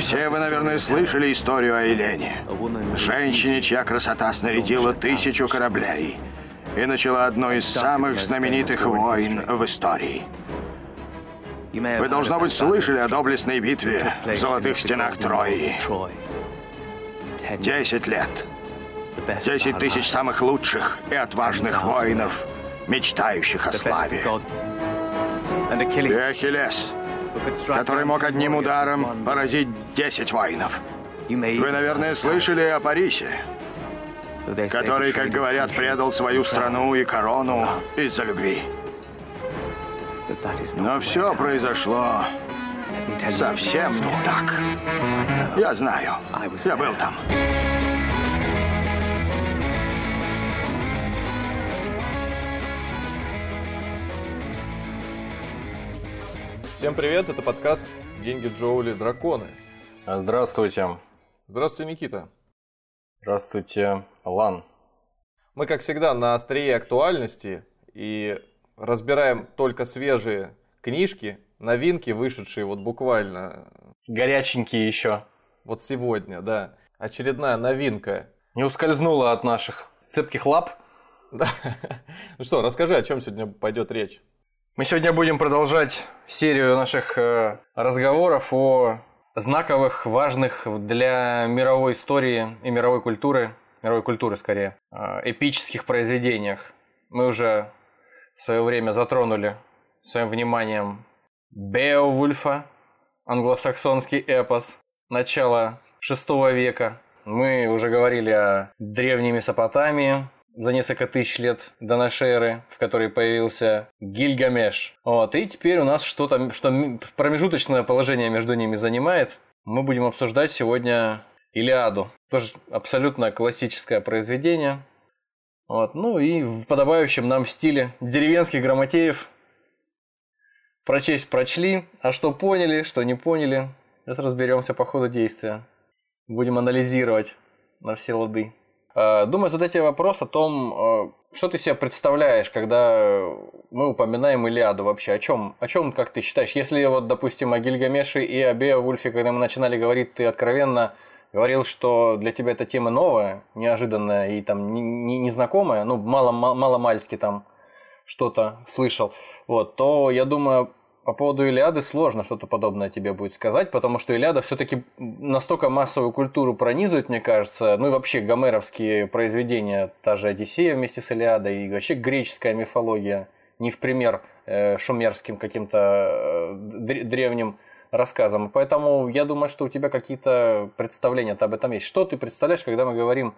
Все вы, наверное, слышали историю о Елене. Женщине, чья красота снарядила тысячу кораблей и начала одну из самых знаменитых войн в истории. Вы, должно быть, слышали о доблестной битве в золотых стенах Трои. Десять лет. Десять тысяч самых лучших и отважных воинов, мечтающих о славе. И Ахиллес, который мог одним ударом поразить десять воинов. Вы, наверное, слышали о Парисе, который, как говорят, предал свою страну и корону из-за любви. Но все произошло совсем не так. Я знаю. Я был там. Всем привет, это подкаст «Деньги Джоули. Драконы». Здравствуйте. Здравствуйте, Никита. Здравствуйте, Лан. Мы, как всегда, на острие актуальности и разбираем только свежие книжки, новинки, вышедшие вот буквально... Горяченькие еще. Вот сегодня, да. Очередная новинка. Не ускользнула от наших цепких лап. Да. Ну что, расскажи, о чем сегодня пойдет речь. Мы сегодня будем продолжать серию наших э, разговоров о знаковых, важных для мировой истории и мировой культуры, мировой культуры скорее, э, эпических произведениях. Мы уже в свое время затронули своим вниманием Беовульфа, англосаксонский эпос начала VI века. Мы уже говорили о древней Месопотамии, за несколько тысяч лет до нашей эры, в которой появился Гильгамеш. Вот, и теперь у нас что-то, что промежуточное положение между ними занимает. Мы будем обсуждать сегодня Илиаду. Тоже абсолютно классическое произведение. Вот, ну и в подобающем нам стиле деревенских грамотеев прочесть прочли, а что поняли, что не поняли, сейчас разберемся по ходу действия. Будем анализировать на все лады. А, думаю, задать вопрос о том, а, что ты себе представляешь, когда мы упоминаем Илиаду вообще? О чем, о чем, как ты считаешь? Если вот, допустим, о Гильгамеше и о Беовульфе, когда мы начинали говорить, ты откровенно говорил, что для тебя эта тема новая, неожиданная и там незнакомая, не, не ну, мало, мало мальски там что-то слышал, вот, то я думаю, по поводу Илиады сложно что-то подобное тебе будет сказать, потому что Илиада все-таки настолько массовую культуру пронизывает, мне кажется, ну и вообще гомеровские произведения, та же Одиссея вместе с Илиадой, и вообще греческая мифология, не в пример э, шумерским каким-то э, древним рассказам. Поэтому я думаю, что у тебя какие-то представления об этом есть. Что ты представляешь, когда мы говорим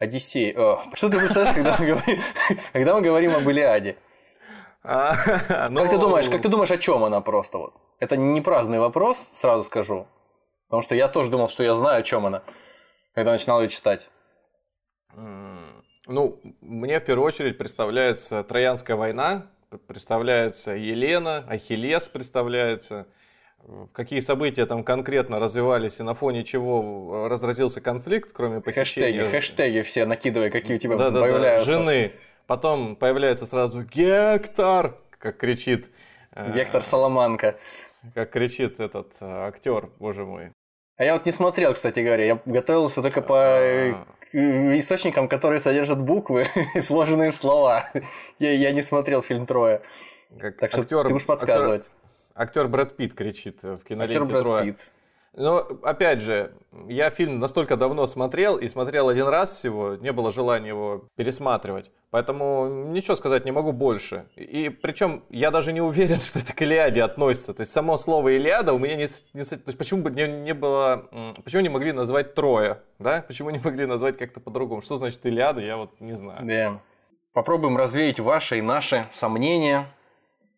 Одиссей? О, что ты представляешь, когда мы говорим, когда мы говорим об Илиаде? А, ну... Как ты думаешь, как ты думаешь, о чем она просто вот? Это не праздный вопрос, сразу скажу. Потому что я тоже думал, что я знаю, о чем она, когда начинал ее читать. Ну, мне в первую очередь представляется Троянская война, представляется Елена, Ахиллес представляется – какие события там конкретно развивались и на фоне чего разразился конфликт, кроме похищения. Хэштеги, хэштеги все накидывай, какие у тебя да, появляются. Да, жены. Потом появляется сразу Гектор, как кричит... Э, Гектор Соломанка. Как кричит этот э, актер, боже мой. А я вот не смотрел, кстати говоря, я готовился только по а. источникам, которые содержат буквы и сложенные слова. Я, я не смотрел фильм Троя. Как так что актер, ты будешь подсказывать. Актер, Актер Брэд Питт кричит в киноленте Актер Брэд Троя. Питт. Но, опять же, я фильм настолько давно смотрел и смотрел один раз всего, не было желания его пересматривать. Поэтому ничего сказать не могу больше. И причем я даже не уверен, что это к Илиаде относится. То есть само слово Илиада у меня не... не то есть почему бы не, не было... Почему не могли назвать Троя? Да? Почему не могли назвать как-то по-другому? Что значит Илиада, я вот не знаю. Да. Попробуем развеять ваши и наши сомнения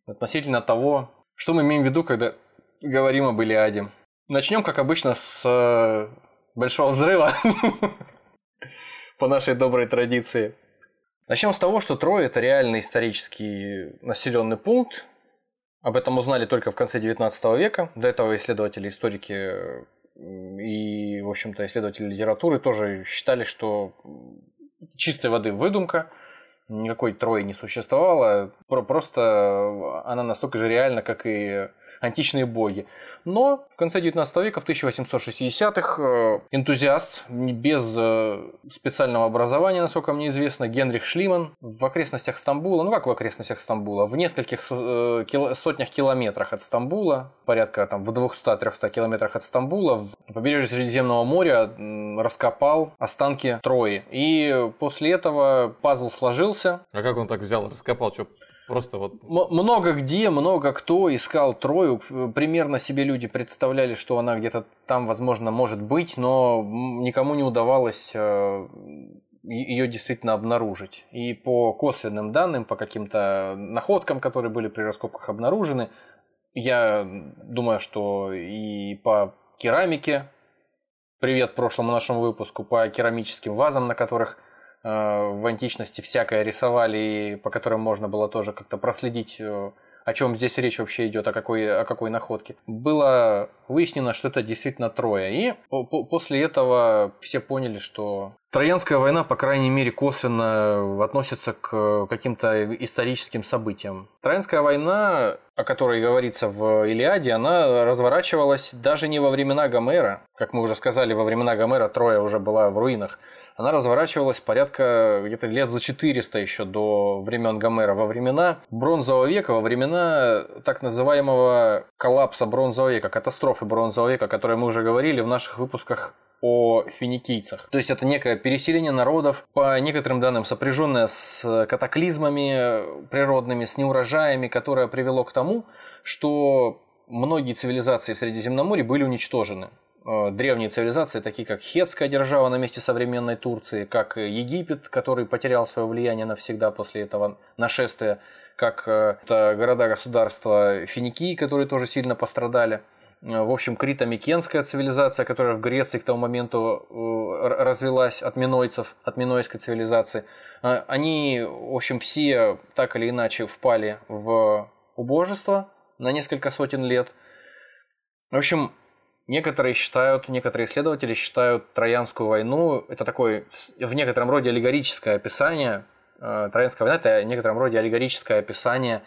относительно того, что мы имеем в виду, когда говорим об Илиаде? Начнем, как обычно, с э, большого взрыва по нашей доброй традиции. Начнем с того, что Трой это реальный исторический населенный пункт. Об этом узнали только в конце 19 века. До этого исследователи, историки и, в общем-то, исследователи литературы тоже считали, что чистой воды выдумка. Никакой Трои не существовало, просто она настолько же реальна, как и античные боги. Но в конце 19 века, в 1860-х, э, энтузиаст без э, специального образования, насколько мне известно, Генрих Шлиман в окрестностях Стамбула, ну как в окрестностях Стамбула, в нескольких э, сотнях километрах от Стамбула, порядка там в 200-300 километрах от Стамбула, в побережье Средиземного моря раскопал останки Трои. И после этого пазл сложился. А как он так взял, раскопал? Что, Просто вот... Много где, много кто искал Трою. Примерно себе люди представляли, что она где-то там, возможно, может быть, но никому не удавалось э, ее действительно обнаружить. И по косвенным данным, по каким-то находкам, которые были при раскопках обнаружены, я думаю, что и по керамике, привет прошлому нашему выпуску, по керамическим вазам, на которых в античности всякое рисовали, и по которым можно было тоже как-то проследить, э, о чем здесь речь вообще идет, о какой, о какой находке. Было выяснено, что это действительно Троя. И после этого все поняли, что Троянская война, по крайней мере, косвенно относится к каким-то историческим событиям. Троянская война, о которой говорится в Илиаде, она разворачивалась даже не во времена Гомера. Как мы уже сказали, во времена Гомера Троя уже была в руинах она разворачивалась порядка где-то лет за 400 еще до времен Гомера, во времена бронзового века, во времена так называемого коллапса бронзового века, катастрофы бронзового века, о которой мы уже говорили в наших выпусках о финикийцах. То есть это некое переселение народов, по некоторым данным сопряженное с катаклизмами природными, с неурожаями, которое привело к тому, что многие цивилизации в Средиземноморье были уничтожены. Э, древние цивилизации, такие как Хетская держава на месте современной Турции, как Египет, который потерял свое влияние навсегда после этого нашествия, как э, города-государства Финикии, которые тоже сильно пострадали. Э, в общем, Крито-Микенская цивилизация, которая в Греции к тому моменту развелась от минойцев, от минойской цивилизации. Они, в общем, все так или иначе впали в убожество на несколько сотен лет. В общем, Некоторые считают, некоторые исследователи считают Троянскую войну, это такое в некотором роде аллегорическое описание, э, Троянская война это в некотором роде аллегорическое описание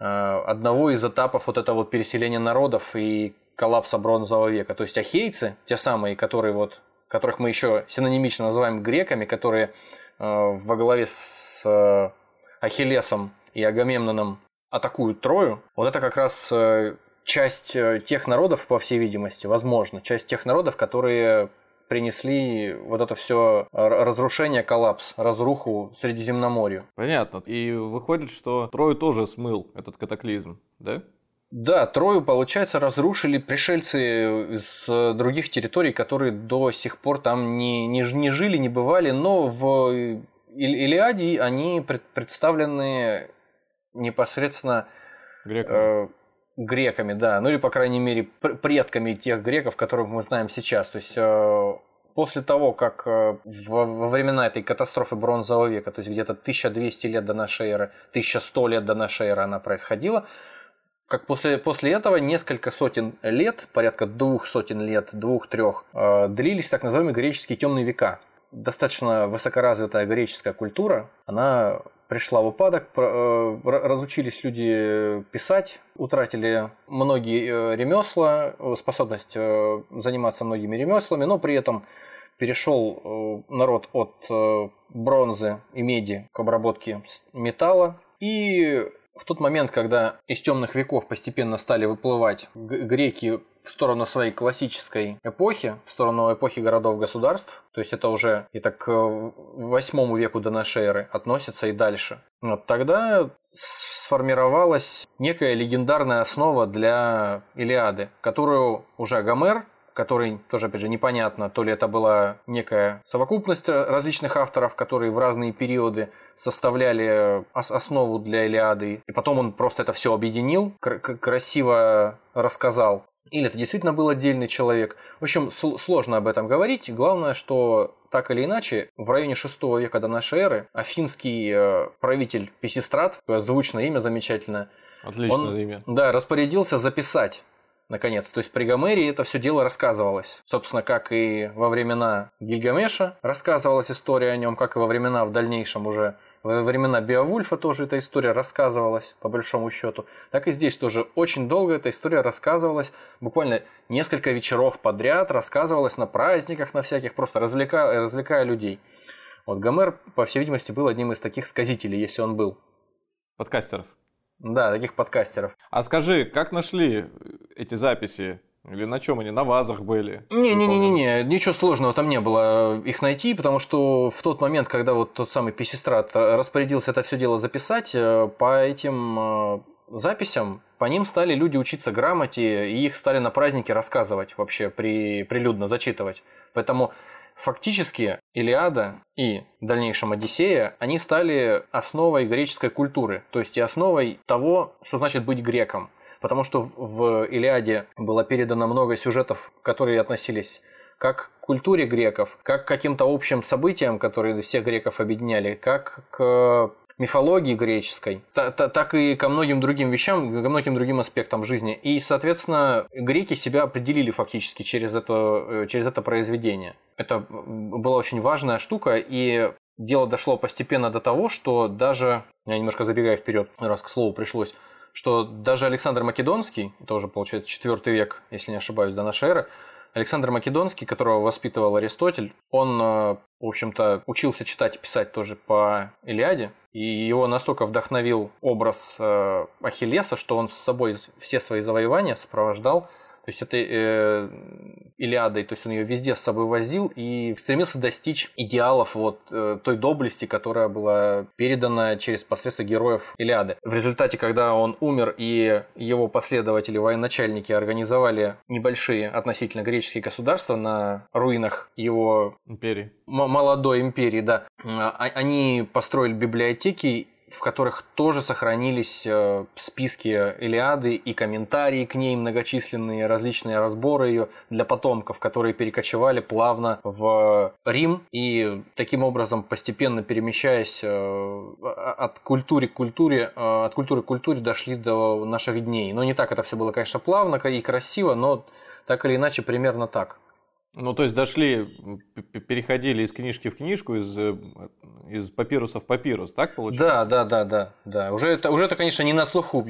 э, одного из этапов вот этого вот переселения народов и коллапса бронзового века. То есть ахейцы, те самые, которые вот, которых мы еще синонимично называем греками, которые э, во главе с Ахиллесом и Агамемноном атакуют Трою, вот это как раз часть э, тех народов, по всей видимости, возможно, часть тех народов, которые принесли вот это все разрушение, коллапс, разруху Средиземноморью. Понятно. И выходит, что Трою тоже смыл этот катаклизм, да? Да, Трою, получается, разрушили пришельцы с других территорий, которые до сих пор там не, не, не жили, не бывали, но в Илиаде они представлены непосредственно Греками. Э, греками, да, ну или, по крайней мере, предками тех греков, которых мы знаем сейчас. То есть э, после того, как э, во времена этой катастрофы бронзового века, то есть где-то 1200 лет до нашей эры, 1100 лет до нашей эры она происходила, как после, после этого несколько сотен лет, порядка двух сотен лет, двух-трех, э, длились так называемые греческие темные века. Достаточно высокоразвитая греческая культура, она пришла в упадок, э, разучились люди писать, утратили многие э, ремесла, способность э, заниматься многими ремеслами, но при этом перешел народ от бронзы и меди к обработке металла. И в тот момент, когда из темных веков постепенно стали выплывать греки в сторону своей классической эпохи, в сторону эпохи городов-государств, то есть это уже и так к восьмому веку до нашей эры относится и дальше. Вот тогда сформировалась некая легендарная основа для Илиады, которую уже Гомер который тоже, опять же, непонятно, то ли это была некая совокупность различных авторов, которые в разные периоды составляли основу для Илиады, и потом он просто это все объединил, красиво рассказал. Или это действительно был отдельный человек. В общем, сложно об этом говорить. Главное, что так или иначе, в районе 6 века до нашей эры афинский э, правитель Песистрат, звучное имя замечательное, Отличное он, имя. Да, распорядился записать наконец. То есть при Гомере это все дело рассказывалось. Собственно, как и во времена Гильгамеша рассказывалась история о нем, как и во времена в дальнейшем уже Во времена Беовульфа тоже эта история рассказывалась, по большому счету. Так и здесь тоже очень долго эта история рассказывалась, буквально несколько вечеров подряд рассказывалась на праздниках, на всяких, просто развлекая, развлекая людей. Вот Гомер, по всей видимости, был одним из таких сказителей, если он был. Подкастеров. Да, таких подкастеров. А скажи, как нашли эти записи? Или на чем они? На вазах были? Не-не-не-не, ничего сложного там не было их найти, потому что в тот момент, когда вот тот самый Писистрат распорядился это все дело записать, э, по этим э, записям, по ним стали люди учиться грамоте, и их стали на празднике рассказывать вообще, при, прилюдно зачитывать. Поэтому фактически Илиада и в дальнейшем Одиссея, они стали основой греческой культуры, то есть и основой того, что значит быть греком. Потому что в Илиаде было передано много сюжетов, которые относились как к культуре греков, как к каким-то общим событиям, которые всех греков объединяли, как к мифологии греческой, так и ко многим другим вещам, ко многим другим аспектам жизни. И, соответственно, греки себя определили фактически через это, э, через это произведение. Это была очень важная штука, и дело дошло постепенно до того, что даже, я немножко забегаю вперед, раз к слову пришлось, что даже Александр Македонский, тоже получается четвертый век, если не ошибаюсь, до нашей эры, Александр Македонский, которого воспитывал Аристотель, он, э, в общем-то, учился читать и писать тоже по Илиаде, и его настолько вдохновил образ э, Ахиллеса, что он с собой все свои завоевания сопровождал то есть это э, Илиадой, то есть он ее везде с собой возил и стремился достичь идеалов вот э, той доблести, которая была передана через посредство героев Илиады. В результате, когда он умер и его последователи, военачальники организовали небольшие относительно греческие государства на руинах его империи. молодой империи, да, а, они построили библиотеки в которых тоже сохранились э, списки Илиады и комментарии к ней, многочисленные различные разборы ее для потомков, которые перекочевали плавно в Рим и таким образом постепенно перемещаясь э, от культуры к культуре, э, от культуры к культуре дошли до наших дней. Но не так это все было, конечно, плавно и красиво, но так или иначе примерно так. Ну, то есть дошли, переходили из книжки в книжку, из, э, из папируса в папирус, так получается? Да, да, да, да, да. Уже это, уже это, конечно, не на слуху.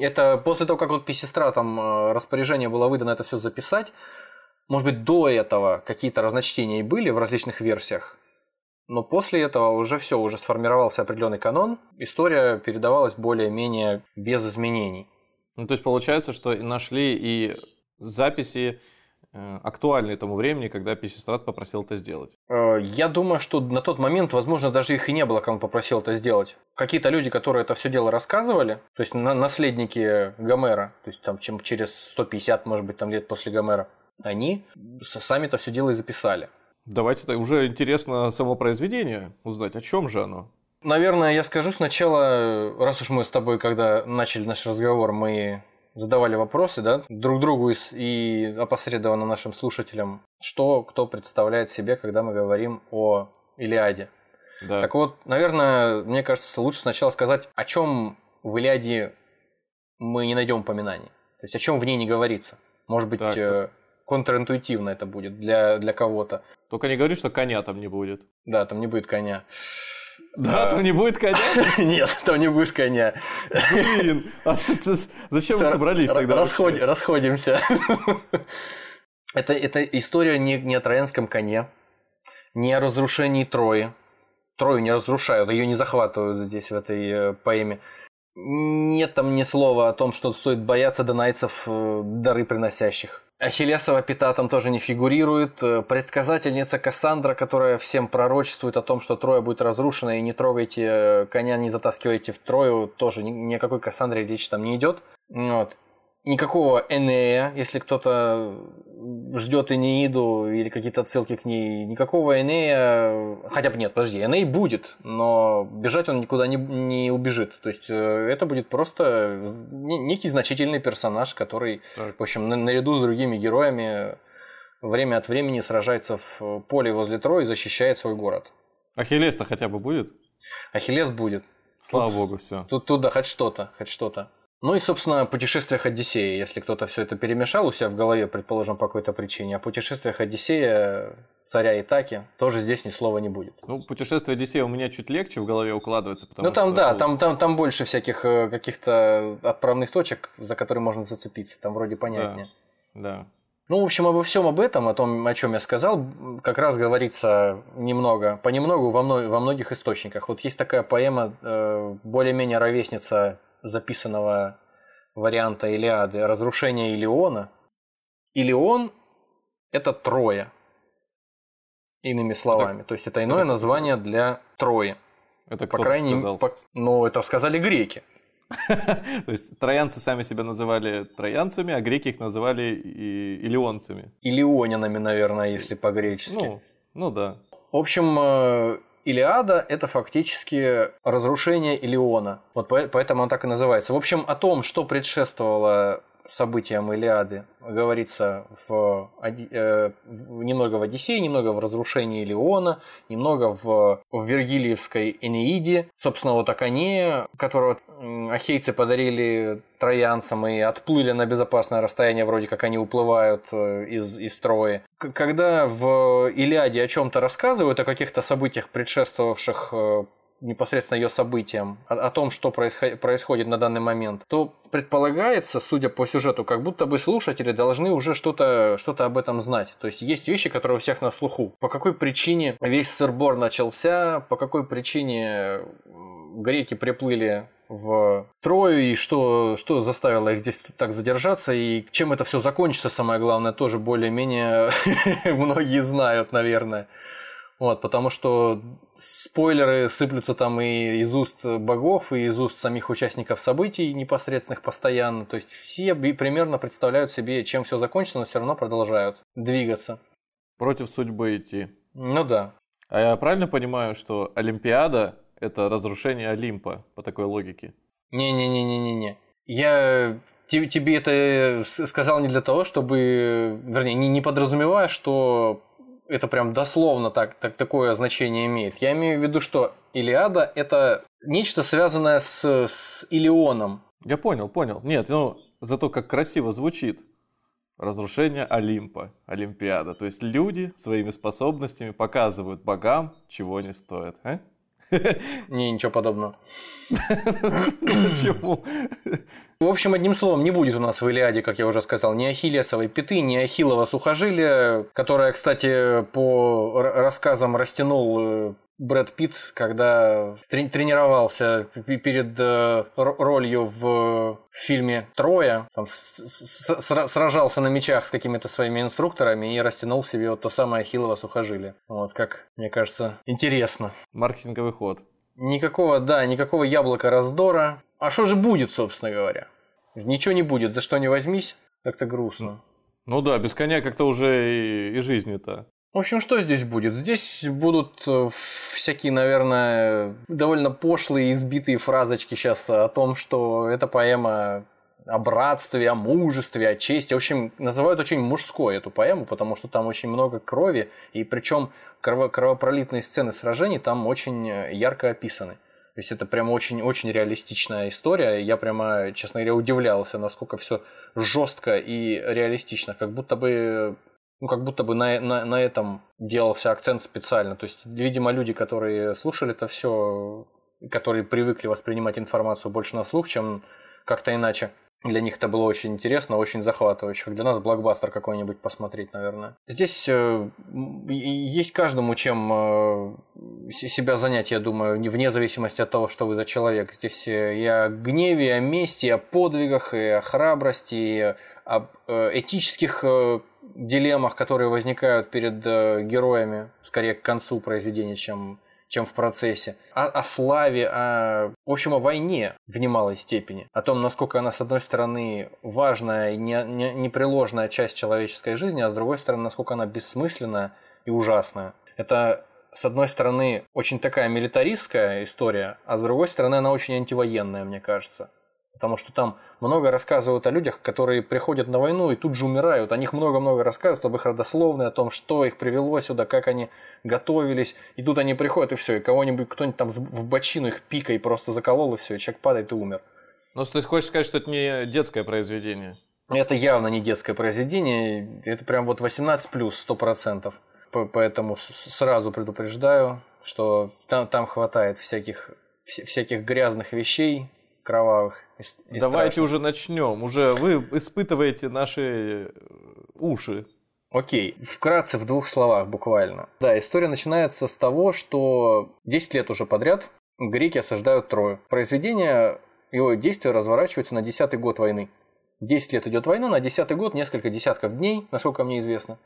Это после того, как вот Писестра там э, распоряжение было выдано это все записать, может быть, до этого какие-то разночтения и были в различных версиях, но после этого уже все, уже сформировался определенный канон, история передавалась более-менее без изменений. Ну, то есть получается, что нашли и записи актуальны тому времени, когда Писистрат попросил это сделать? Э, я думаю, что на тот момент, возможно, даже их и не было, кому попросил это сделать. Какие-то люди, которые это все дело рассказывали, то есть наследники Гомера, то есть там чем через 150, может быть, там лет после Гомера, они сами это все дело и записали. Давайте это уже интересно само произведение узнать, о чем же оно. Наверное, я скажу сначала, раз уж мы с тобой, когда начали наш разговор, мы задавали вопросы да, друг другу и опосредованно нашим слушателям, что кто представляет себе, когда мы говорим о Илиаде. Да. Так вот, наверное, мне кажется, лучше сначала сказать, о чем в Илиаде мы не найдем упоминаний. То есть о чем в ней не говорится. Может быть, так, э, контринтуитивно это будет для, для кого-то. Только не говори, что коня там не будет. Да, там не будет коня. Да, там не будет коня? Нет, там не будет коня. Блин, а зачем мы собрались тогда? Расходимся. Это, это история не, не о троянском коне, не о разрушении Трои. Трою не разрушают, ее не захватывают здесь, в этой э, поэме. Нет там ни слова о том, что стоит бояться донайцев, э, дары приносящих. Ахиллесова пята там тоже не фигурирует. Э, предсказательница Кассандра, которая всем пророчествует о том, что Троя будет разрушена, и не трогайте э, коня, не затаскивайте в Трою, тоже ни о какой Кассандре речи там не идет. Вот никакого Энея, если кто-то ждет Энеиду или какие-то отсылки к ней, никакого Энея, хотя бы нет, подожди, Эней будет, но бежать он никуда не, не убежит. То есть э, это будет просто некий значительный персонаж, который, так. в общем, наряду с другими героями время от времени сражается в поле возле Трои и защищает свой город. Ахиллес-то хотя бы будет? Ахиллес будет. Слава тут, богу, все. Тут, тут да, хоть что-то, хоть что-то. Ну и, собственно, о путешествиях Одиссея. Если кто-то все это перемешал у себя в голове, предположим, по какой-то причине, о путешествиях Одиссея, царя Итаки, тоже здесь ни слова не будет. Ну, путешествие Одиссея у меня чуть легче в голове укладывается. Потому ну, там, что... да, там, там, там больше всяких э, каких-то отправных точек, за которые можно зацепиться. Там вроде понятнее. Да. да. Ну, в общем, обо всем об этом, о том, о чем я сказал, как раз говорится немного, понемногу во, мно, во многих источниках. Вот есть такая поэма, э, более-менее ровесница записанного варианта Илиады «Разрушение Илиона». Илион – это Троя, иными словами. Так, То есть это иное это название для Трои. Это кто по крайней мере, по... ну это сказали греки. То есть троянцы сами себя называли троянцами, а греки их называли и илионцами. Илионинами, наверное, если по-гречески. Ну, ну да. В общем, э, Илиада – это фактически разрушение Илиона. Вот поэтому он так и называется. В общем, о том, что предшествовало событиям Илиады говорится в, э, немного в Одиссее, немного в разрушении Илиона, немного в, в Вергилиевской Энеиде. Собственно, вот Акане, которого ахейцы подарили троянцам и отплыли на безопасное расстояние, вроде как они уплывают э, из, из строя. Когда в Илиаде о чем-то рассказывают, о каких-то событиях, предшествовавших э, непосредственно ее событиям, о, о том, что происход- происходит на данный момент, то предполагается, судя по сюжету, как будто бы слушатели должны уже что-то что об этом знать. То есть есть вещи, которые у всех на слуху. По какой причине весь сырбор начался, по какой причине греки приплыли в Трою, и что, что заставило их здесь так задержаться, и чем это все закончится, самое главное, тоже более-менее многие знают, наверное. Вот, потому что спойлеры сыплются там и из уст богов, и из уст самих участников событий непосредственных постоянно. То есть все примерно представляют себе, чем все закончится, но все равно продолжают двигаться. Против судьбы идти. Ну да. А я правильно понимаю, что Олимпиада – это разрушение Олимпа по такой логике? Не-не-не-не-не-не. Я тебе это сказал не для того, чтобы, вернее, не, не подразумевая, что это прям дословно так, так, такое значение имеет. Я имею в виду, что Илиада – это нечто связанное с, с Илионом. Я понял, понял. Нет, ну, зато как красиво звучит. Разрушение Олимпа, Олимпиада. То есть люди своими способностями показывают богам, чего не стоят. А? Не, ничего подобного. Почему? В общем, одним словом, не будет у нас в Илиаде, как я уже сказал, ни ахиллесовой пяты, ни ахиллова сухожилия, которое, кстати, по рассказам растянул э, Брэд Питт, когда трени- тренировался перед э, ролью в фильме «Троя», там, сражался на мечах с какими-то своими инструкторами и растянул себе вот то самое ахиллово сухожилие. Вот, как, мне кажется, интересно. Маркетинговый ход. Никакого, да, никакого яблока раздора. А что же будет, собственно говоря? Ничего не будет, за что не возьмись, как-то грустно. Ну да, без коня как-то уже и, и жизнь-то. В общем, что здесь будет? Здесь будут э, всякие, наверное, довольно пошлые, избитые фразочки сейчас о том, что эта поэма о братстве, о мужестве, о чести. В общем, называют очень мужской эту поэму, потому что там очень много крови, и причем крово кровопролитные сцены сражений там очень э, ярко описаны. То есть это прям очень-очень реалистичная история. Я прямо, честно говоря, удивлялся, насколько все жестко и реалистично. Как будто бы ну, как будто бы на, на, на этом делался акцент специально. То есть, видимо, люди, которые слушали это все, которые привыкли воспринимать информацию больше на слух, чем как-то иначе. Для них это было очень интересно, очень захватывающе. Для нас блокбастер какой-нибудь посмотреть, наверное. Здесь э, есть каждому чем э, себя занять, я думаю, вне зависимости от того, что вы за человек. Здесь э, и о гневе, и о мести, и о подвигах, и о храбрости, и об этических дилеммах, которые возникают перед героями, скорее к концу произведения, чем, чем в процессе. О, о славе, о, в общем, о войне в немалой степени. О том, насколько она, с одной стороны, важная и не, не, непреложная часть человеческой жизни, а с другой стороны, насколько она бессмысленная и ужасная. Это с одной стороны, очень такая милитаристская история, а с другой стороны, она очень антивоенная, мне кажется. Потому что там много рассказывают о людях, которые приходят на войну и тут же умирают. О них много-много рассказывают, об их родословной, о том, что их привело сюда, как они готовились. И тут они приходят, и все, и кого-нибудь, кто-нибудь там в бочину их пикой просто заколол, и все, и человек падает и умер. Ну, то есть хочешь сказать, что это не детское произведение? Это явно не детское произведение, это прям вот 18 плюс, сто процентов. Поэтому сразу предупреждаю, что там, там хватает всяких, всяких грязных вещей, кровавых. И, Давайте страшных. уже начнем. Уже вы испытываете наши э, уши. Окей, вкратце в двух словах буквально. Да, история начинается с того, что 10 лет уже подряд греки осаждают Трою. Произведение, его действие разворачивается на 10 год войны. 10 лет идет война, на 10 год, несколько десятков дней, насколько мне известно,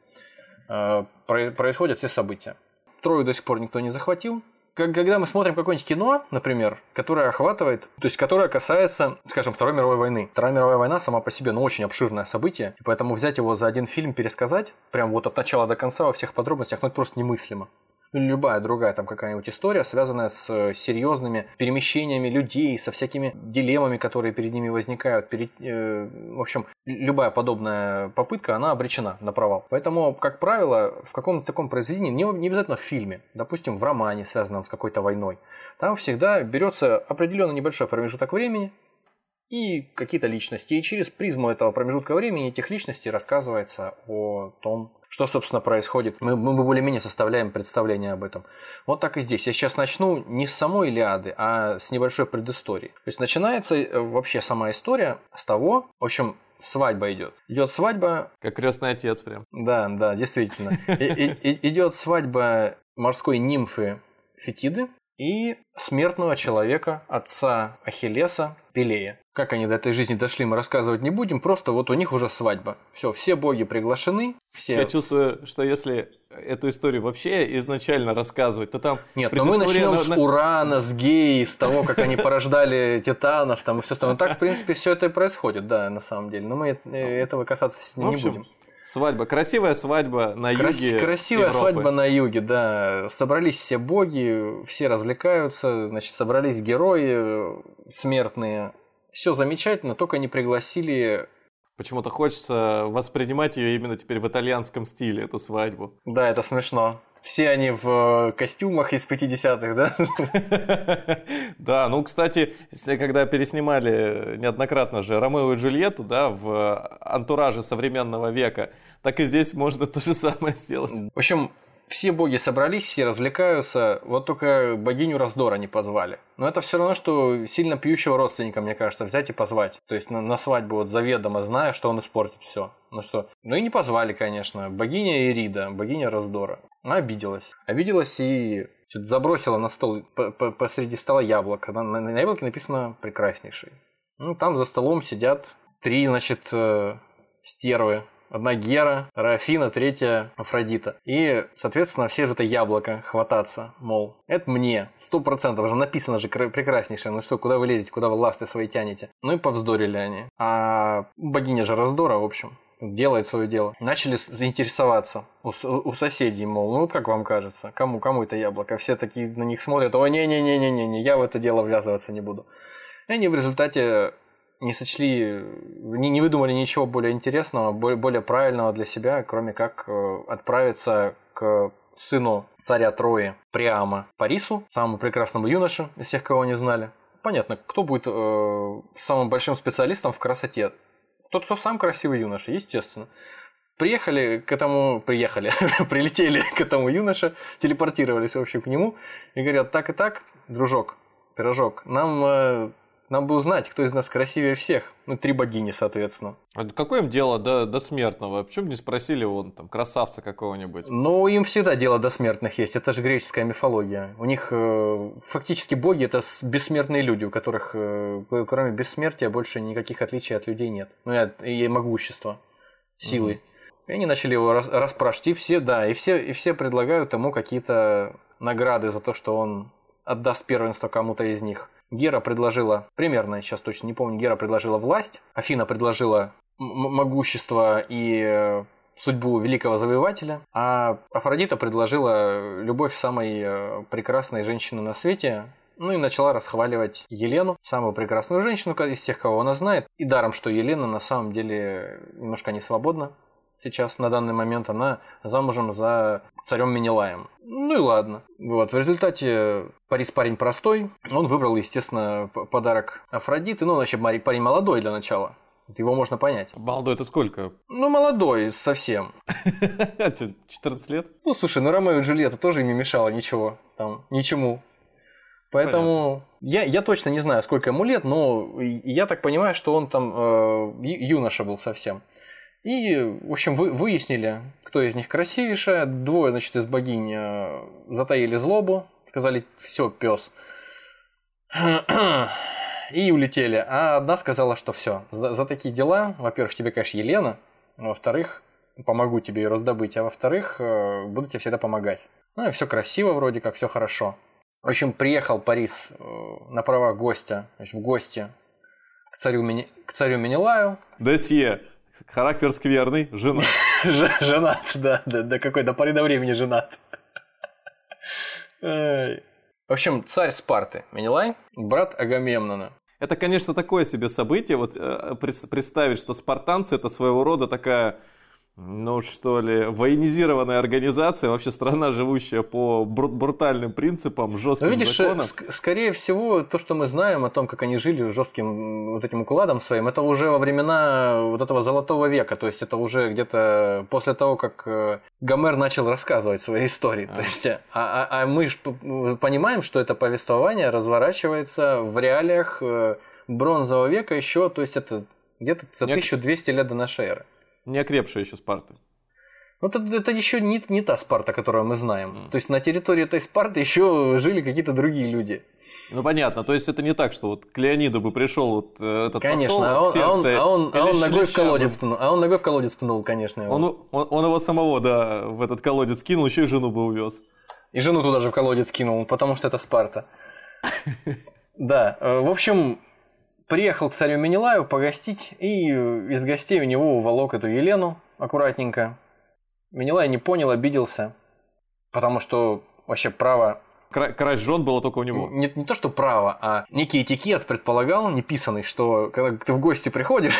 э, происходят все события. Трою до сих пор никто не захватил, когда мы смотрим какое-нибудь кино, например, которое охватывает, то есть которое касается, скажем, Второй мировой войны. Вторая мировая война сама по себе, ну, очень обширное событие, поэтому взять его за один фильм, пересказать, прям вот от начала до конца во всех подробностях, ну, это просто немыслимо любая другая там какая-нибудь история, связанная с э, серьезными перемещениями людей, со всякими дилеммами, которые перед ними возникают. Перед, э, в общем, любая подобная попытка, она обречена на провал. Поэтому, как правило, в каком-то таком произведении, не, не обязательно в фильме, допустим, в романе, связанном с какой-то войной, там всегда берется определенный небольшой промежуток времени, и какие-то личности. И через призму этого промежутка времени этих личностей рассказывается о том, что, собственно, происходит. Мы, мы более-менее составляем представление об этом. Вот так и здесь. Я сейчас начну не с самой Илиады, а с небольшой предыстории. То есть начинается э, вообще сама история с того, в общем, свадьба идет. Идет свадьба. Как крестный отец прям. Да, да, действительно. Идет свадьба морской нимфы Фетиды и смертного человека, отца Ахиллеса, Пелея. Как они до этой жизни дошли, мы рассказывать не будем, просто вот у них уже свадьба. Все, все боги приглашены. Все... Я чувствую, что если эту историю вообще изначально рассказывать, то там... Нет, но мы начнем на... с Урана, с Геи, с того, как они порождали титанов, там и все остальное. Так, в принципе, все это и происходит, да, на самом деле. Но мы этого касаться не будем. Свадьба, красивая свадьба на Крас- юге. Красивая Европы. свадьба на юге, да. Собрались все боги, все развлекаются, значит, собрались герои смертные, все замечательно, только не пригласили Почему-то хочется воспринимать ее именно теперь в итальянском стиле, эту свадьбу. Да, это смешно. Все они в э, костюмах из 50-х, да? Да, ну, кстати, когда переснимали неоднократно же Ромео и Джульетту, да, в антураже современного века, так и здесь можно то же самое сделать. В общем, все боги собрались, все развлекаются, вот только богиню раздора не позвали. Но это все равно, что сильно пьющего родственника, мне кажется, взять и позвать. То есть на, на свадьбу вот заведомо зная, что он испортит все. Ну что, ну и не позвали, конечно. Богиня Ирида, богиня раздора. Она обиделась. Обиделась и что-то забросила на стол посреди стола яблоко. На, на, на яблоке написано «прекраснейший». Ну, там за столом сидят три, значит, э, стервы Одна Гера, Рафина, третья Афродита. И, соответственно, все же это яблоко хвататься, мол, это мне, сто процентов, уже написано же прекраснейшее, ну что, куда вы лезете, куда вы ласты свои тянете. Ну и повздорили они. А богиня же раздора, в общем, делает свое дело. Начали заинтересоваться у, у соседей, мол, ну как вам кажется, кому, кому это яблоко? Все такие на них смотрят, о, не-не-не-не-не, я в это дело ввязываться не буду. И они в результате не сочли, не, не выдумали ничего более интересного, более, более правильного для себя, кроме как э, отправиться к сыну царя Трои Приама Парису, самому прекрасному юноше из всех, кого они знали. Понятно, кто будет э, самым большим специалистом в красоте? Тот, кто сам красивый юноша, естественно. Приехали к этому, приехали, прилетели к этому юноше, телепортировались, в общем, к нему и говорят, так и так, дружок, пирожок, нам э, нам бы узнать, кто из нас красивее всех. Ну, три богини, соответственно. А какое им дело до, до смертного? Почему не спросили он там красавца какого-нибудь? Ну, им всегда дело до смертных есть. Это же греческая мифология. У них э, фактически боги это бессмертные люди, у которых э, кроме бессмертия больше никаких отличий от людей нет. Ну и, и могущества, силы. Угу. И они начали его рас, расспрашивать. И все, да, и все, и все предлагают ему какие-то награды за то, что он отдаст первенство кому-то из них. Гера предложила, примерно, сейчас точно не помню, Гера предложила власть, Афина предложила могущество и э, судьбу великого завоевателя, а Афродита предложила любовь самой э, прекрасной женщины на свете, ну и начала расхваливать Елену, самую прекрасную женщину из тех, кого она знает. И даром, что Елена на самом деле немножко не свободна, сейчас на данный момент, она замужем за царем Менелаем. Ну и ладно. Вот, в результате Парис парень простой, он выбрал, естественно, подарок Афродиты, ну, вообще парень молодой для начала. Его можно понять. Молодой это сколько? Ну, молодой совсем. 14 лет? Ну, слушай, ну Ромео и Джульетта тоже им не мешало ничего. Там, ничему. Поэтому я, я точно не знаю, сколько ему лет, но я так понимаю, что он там э, юноша был совсем. И, в общем, вы, выяснили, кто из них красивейшая. Двое, значит, из богинь э, затаили злобу, сказали, все, пес. И улетели. А одна сказала, что все, за, за такие дела, во-первых, тебе, конечно, Елена, во-вторых, помогу тебе ее раздобыть, а во-вторых, э, буду тебе всегда помогать. Ну и все красиво вроде как, все хорошо. В общем, приехал Парис э, на правах гостя, значит, в гости к царю, Мини... к царю Менелаю. Досье. Характер скверный, женат. Женат, да, да, до какой, до поры до времени женат. В общем, царь Спарты, Менелай, брат Агамемнона. Это, конечно, такое себе событие. Вот э, представить, что спартанцы это своего рода такая ну что ли, военизированная организация, вообще страна, живущая по бру- брутальным принципам, жестким ну, видишь, законам. Ск- скорее всего, то, что мы знаем о том, как они жили жестким вот этим укладом своим, это уже во времена вот этого золотого века, то есть это уже где-то после того, как э, Гомер начал рассказывать свои истории. А. То есть, а, а, а мы же понимаем, что это повествование разворачивается в реалиях э, бронзового века еще, то есть это где-то за 1200 лет до нашей эры не окрепшая еще Спарта. Ну, это, это еще не, не та Спарта, которую мы знаем. Mm. То есть на территории этой Спарты еще жили какие-то другие люди. Ну понятно, то есть это не так, что вот к Леониду бы пришел вот э, этот конечно, посол, а он, сердце, а он, а он, а он ногой в колодец пнул, а он ногой в колодец пнул, конечно. Его. Он, он, он его самого, да, в этот колодец кинул, еще и жену бы увез. И жену туда же в колодец кинул, потому что это Спарта. Да, э, в общем, приехал к царю Менелаю погостить, и из гостей у него уволок эту Елену аккуратненько. Менелай не понял, обиделся, потому что вообще право... Кра- красть жен было только у него. Не, не то, что право, а некий этикет предполагал, неписанный, что когда ты в гости приходишь,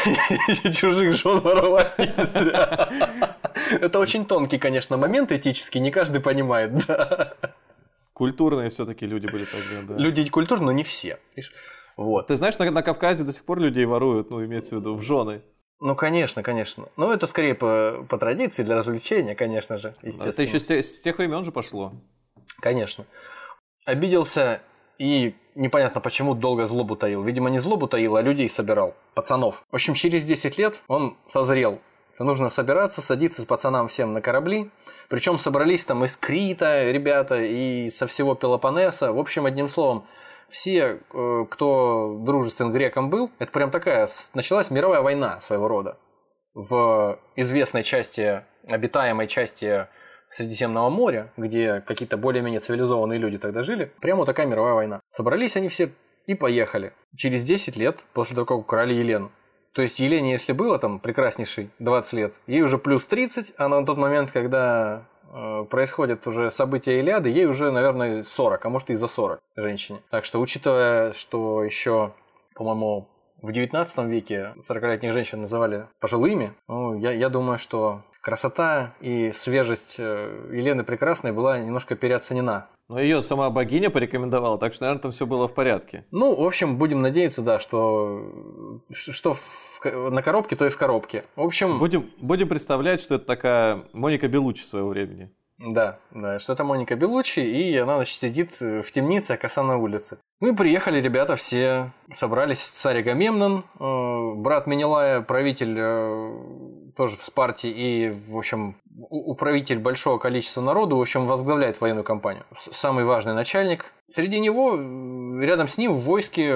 чужих жен воровать Это очень тонкий, конечно, момент этический, не каждый понимает, да. Культурные все-таки люди были тогда, да. Люди культурные, но не все. Вот. Ты знаешь, на, на Кавказе до сих пор людей воруют, ну, имеется в виду, в жены. Ну, конечно, конечно. Ну, это скорее по, по традиции, для развлечения, конечно же, естественно. Это еще с, те, с тех времен же пошло. Конечно. Обиделся и непонятно почему долго злобу таил. Видимо, не злобу таил, а людей собирал, пацанов. В общем, через 10 лет он созрел. Нужно собираться, садиться с пацанам всем на корабли. Причем собрались там из Крита ребята и со всего Пелопоннеса. В общем, одним словом, все, э, кто дружествен грекам был, это прям такая, началась мировая война своего рода. В известной части, обитаемой части Средиземного моря, где какие-то более-менее цивилизованные люди тогда жили, прямо такая мировая война. Собрались они все и поехали. Через 10 лет после того, как украли Елену. То есть Елене, если было там прекраснейший 20 лет, ей уже плюс 30, а на тот момент, когда происходят уже события Илиады, ей уже, наверное, 40, а может и за 40 женщине. Так что, учитывая, что еще, по-моему, в 19 веке 40-летних женщин называли пожилыми, ну, я, я думаю, что красота и свежесть э, Елены Прекрасной была немножко переоценена. Но ее сама богиня порекомендовала, так что, наверное, там все было в порядке. Ну, в общем, будем надеяться, да, что что в, на коробке, то и в коробке. В общем... Будем, будем представлять, что это такая Моника Белучи своего времени. Да, да, что это Моника Белучи, и она, значит, сидит в темнице, а коса на улице. Мы приехали, ребята, все собрались, царь Агамемнон, э, брат Менелая, правитель э, тоже в Спарте и, в общем, управитель большого количества народу, в общем, возглавляет военную кампанию. Самый важный начальник. Среди него, рядом с ним в войске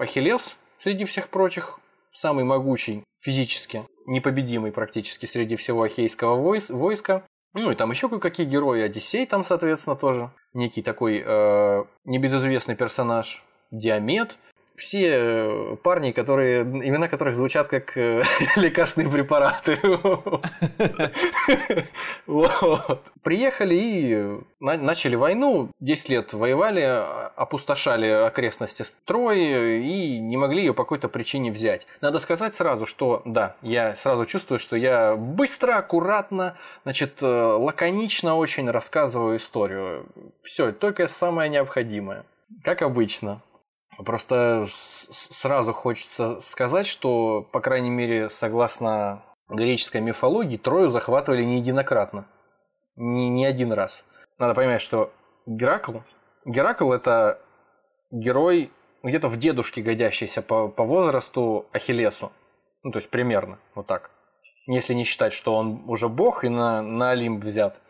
Ахиллес, среди всех прочих, самый могучий физически, непобедимый практически среди всего ахейского войска. Ну и там еще кое-какие герои. Одиссей там, соответственно, тоже. Некий такой э, небезызвестный персонаж. Диамет. Все э, парни, которые, имена которых звучат как э, лекарственные препараты. Приехали и начали войну, 10 лет воевали, опустошали окрестности Трои и не могли ее по какой-то причине взять. Надо сказать сразу, что да, я сразу чувствую, что я быстро, аккуратно, значит, э, лаконично очень рассказываю историю. Все, только самое необходимое. Как обычно. Просто сразу хочется сказать, что, по крайней мере, согласно греческой мифологии, Трою захватывали не единократно. Не, не один раз. Надо понимать, что Геракл... Геракл – это герой где-то в дедушке годящийся по, по возрасту Ахиллесу. Ну, то есть примерно, вот так. Если не считать, что он уже бог и на, на Олимп взят.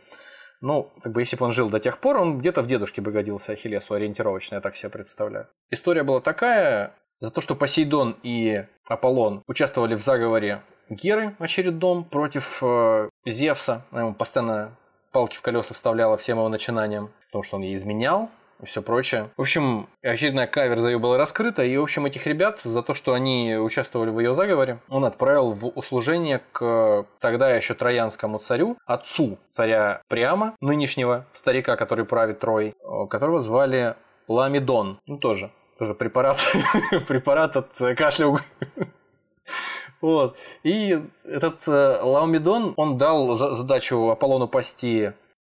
Ну, как бы если бы он жил до тех пор, он где-то в дедушке бы годился Ахиллесу ориентировочно, я так себе представляю. История была такая, за то, что Посейдон и Аполлон участвовали в заговоре Геры очередном против э, Зевса. Она ему постоянно палки в колеса вставляла всем его начинаниям, потому что он ей изменял, и все прочее. В общем, очередная кавер за ее была раскрыта, и, в общем, этих ребят за то, что они участвовали в ее заговоре, он отправил в услужение к тогда еще троянскому царю, отцу царя Приама, нынешнего старика, который правит Трой, которого звали Ламидон. Ну, тоже. Тоже препарат, препарат от кашля. Вот. И этот э, Лаумидон, он дал задачу Аполлону пасти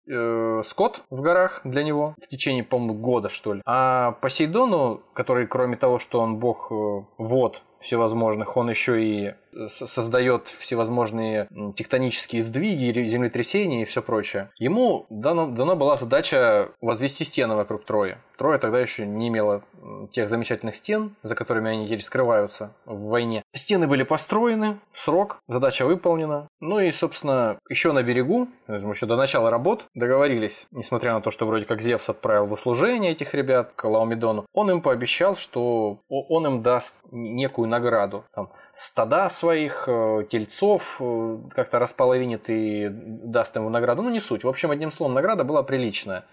э, скот в горах для него в течение, по-моему, года, что ли. А Посейдону, который, кроме того, что он бог э, вод всевозможных, он еще и э, создает всевозможные тектонические сдвиги, землетрясения и все прочее. Ему дано, дана была задача возвести стены вокруг Трои. Троя тогда еще не имела тех замечательных стен, за которыми они теперь скрываются в войне. Стены были построены, срок, задача выполнена. Ну и, собственно, еще на берегу, еще до начала работ, договорились, несмотря на то, что вроде как Зевс отправил в услужение этих ребят к Лаумедону, он им пообещал, что он им даст некую награду. Там, стада своих, э, тельцов э, как-то располовинит и даст ему награду. Ну, не суть. В общем, одним словом, награда была приличная